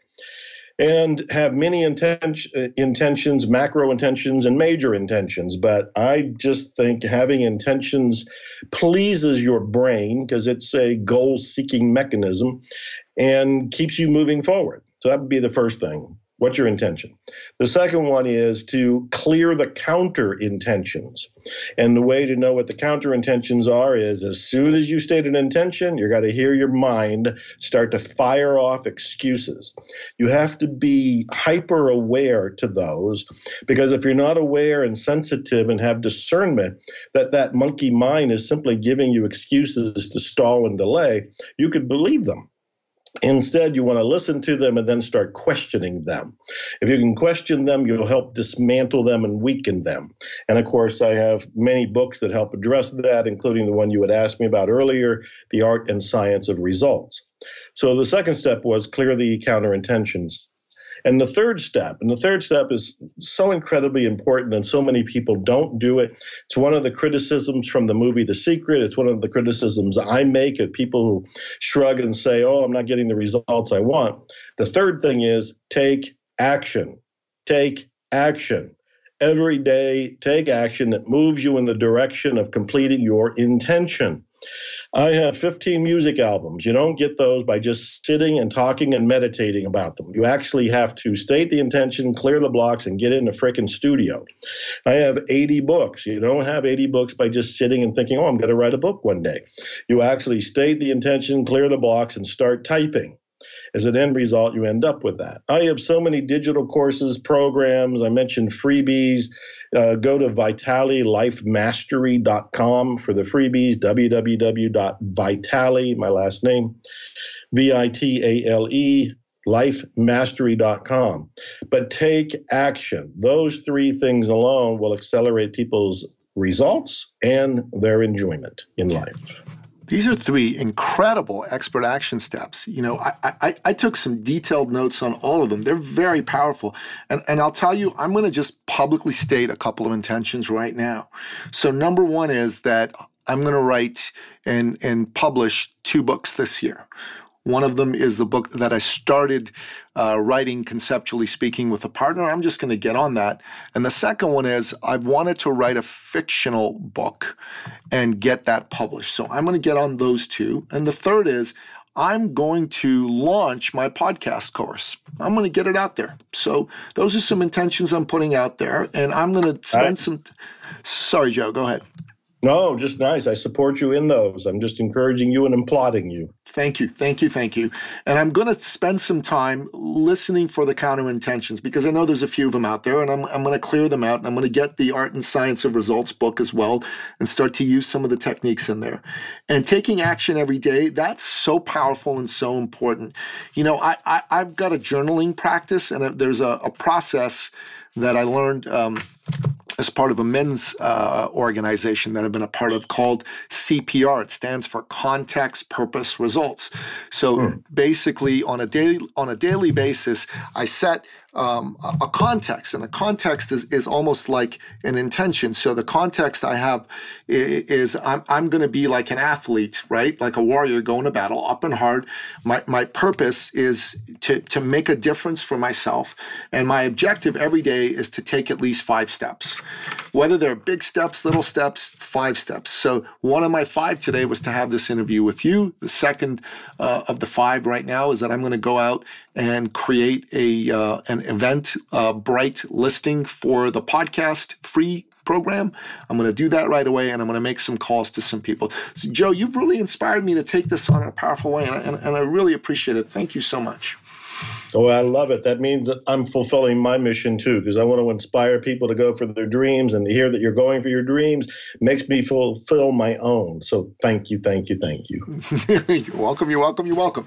and have many inten- intentions, macro intentions, and major intentions. But I just think having intentions pleases your brain because it's a goal seeking mechanism and keeps you moving forward. So that would be the first thing. What's your intention? The second one is to clear the counter intentions. And the way to know what the counter intentions are is as soon as you state an intention, you got to hear your mind start to fire off excuses. You have to be hyper aware to those because if you're not aware and sensitive and have discernment that that monkey mind is simply giving you excuses to stall and delay, you could believe them. Instead, you want to listen to them and then start questioning them. If you can question them, you'll help dismantle them and weaken them. And of course, I have many books that help address that, including the one you had asked me about earlier The Art and Science of Results. So the second step was clear the counter intentions. And the third step, and the third step is so incredibly important, and so many people don't do it. It's one of the criticisms from the movie The Secret. It's one of the criticisms I make of people who shrug and say, oh, I'm not getting the results I want. The third thing is take action. Take action. Every day, take action that moves you in the direction of completing your intention. I have 15 music albums. You don't get those by just sitting and talking and meditating about them. You actually have to state the intention, clear the blocks, and get in the frickin' studio. I have 80 books. You don't have 80 books by just sitting and thinking, oh, I'm going to write a book one day. You actually state the intention, clear the blocks, and start typing as an end result, you end up with that. I have so many digital courses, programs. I mentioned freebies. Uh, go to vitalelifemastery.com for the freebies, www.vitale, my last name, V I T A L E, lifemastery.com. But take action. Those three things alone will accelerate people's results and their enjoyment in life. These are three incredible expert action steps. You know, I, I, I, took some detailed notes on all of them. They're very powerful. And, and I'll tell you, I'm going to just publicly state a couple of intentions right now. So, number one is that I'm going to write and, and publish two books this year. One of them is the book that I started uh, writing, conceptually speaking, with a partner. I'm just going to get on that. And the second one is I wanted to write a fictional book and get that published. So I'm going to get on those two. And the third is I'm going to launch my podcast course. I'm going to get it out there. So those are some intentions I'm putting out there. And I'm going to spend right. some. Sorry, Joe, go ahead. No, just nice. I support you in those. I'm just encouraging you and applauding you. Thank you. Thank you. Thank you. And I'm going to spend some time listening for the counter intentions because I know there's a few of them out there and I'm, I'm going to clear them out and I'm going to get the Art and Science of Results book as well and start to use some of the techniques in there. And taking action every day, that's so powerful and so important. You know, I, I, have got a journaling practice and there's a, a process that I learned. Um, as part of a men's uh, organization that I've been a part of called CPR. It stands for Context, Purpose, Results. So mm. basically, on a daily on a daily basis, I set um, a, context, and a context is, is almost like an intention. So the context I have is, is I'm, I'm going to be like an athlete, right? Like a warrior going to battle, up and hard. My, my purpose is to, to make a difference for myself. And my objective every day is to take at least five steps. Whether they're big steps, little steps, five steps. So one of my five today was to have this interview with you. The second uh, of the five right now is that I'm going to go out and create a uh, an event uh, bright listing for the podcast free program. I'm going to do that right away and I'm going to make some calls to some people. So, Joe, you've really inspired me to take this on in a powerful way, and I, and, and I really appreciate it. Thank you so much. Oh, I love it. That means that I'm fulfilling my mission too, because I want to inspire people to go for their dreams and to hear that you're going for your dreams makes me fulfill my own. So thank you, thank you, thank you. (laughs) you're welcome, you're welcome, you're welcome.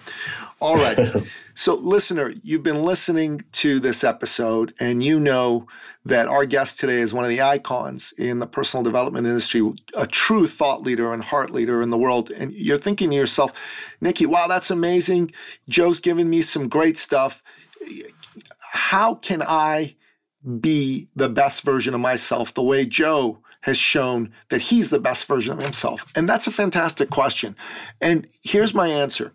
All right. (laughs) so, listener, you've been listening to this episode, and you know that our guest today is one of the icons in the personal development industry, a true thought leader and heart leader in the world. And you're thinking to yourself, Nicky, wow, that's amazing. Joe's given me some great stuff. How can I be the best version of myself the way Joe has shown that he's the best version of himself? And that's a fantastic question. And here's my answer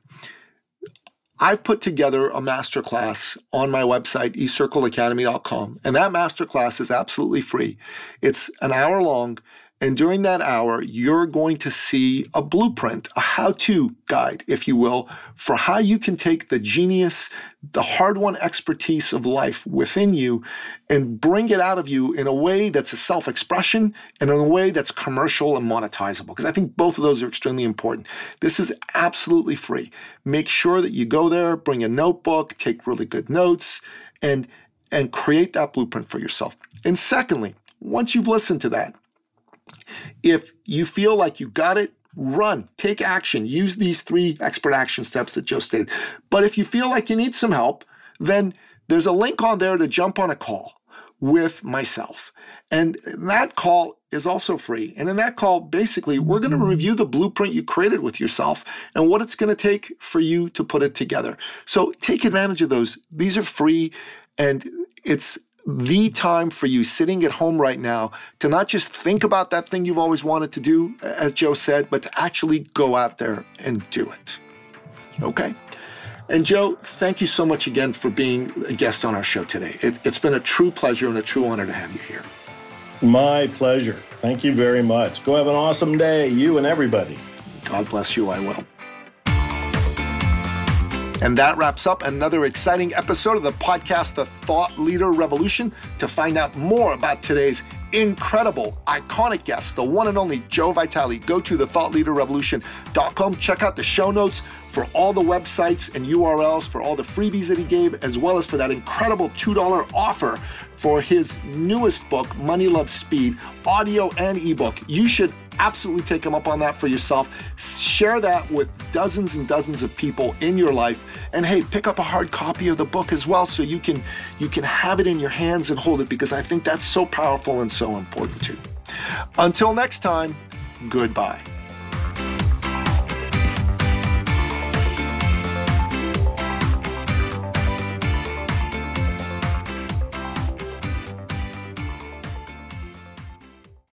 I've put together a masterclass on my website, ecircleacademy.com, and that masterclass is absolutely free. It's an hour long, And during that hour, you're going to see a blueprint, a how to guide, if you will, for how you can take the genius, the hard won expertise of life within you and bring it out of you in a way that's a self expression and in a way that's commercial and monetizable. Because I think both of those are extremely important. This is absolutely free. Make sure that you go there, bring a notebook, take really good notes, and, and create that blueprint for yourself. And secondly, once you've listened to that, if you feel like you got it, run, take action, use these three expert action steps that Joe stated. But if you feel like you need some help, then there's a link on there to jump on a call with myself. And that call is also free. And in that call, basically, we're going to mm-hmm. review the blueprint you created with yourself and what it's going to take for you to put it together. So take advantage of those. These are free and it's the time for you sitting at home right now to not just think about that thing you've always wanted to do, as Joe said, but to actually go out there and do it. Okay? And Joe, thank you so much again for being a guest on our show today. It, has been a true pleasure and a true honor to have you here. My pleasure. Thank you very much. Go have an awesome day, you and everybody. God bless you. I will. And that wraps up another exciting episode of the podcast, The Thought Leader Revolution. To find out more about today's incredible, iconic guest, the one and only Joe Vitale, go to thethoughtleaderrevolution.com. Check out the show notes for all the websites and URLs for all the freebies that he gave, as well as for that incredible $2 offer for his newest book, Money Love Speed, audio and ebook. You should absolutely take him up on that for yourself. Share that with dozens and dozens of people in your life. And hey, pick up a hard copy of the book as well so you can you can have it in your hands and hold it because I think that's so powerful and so important too. Until next time, goodbye.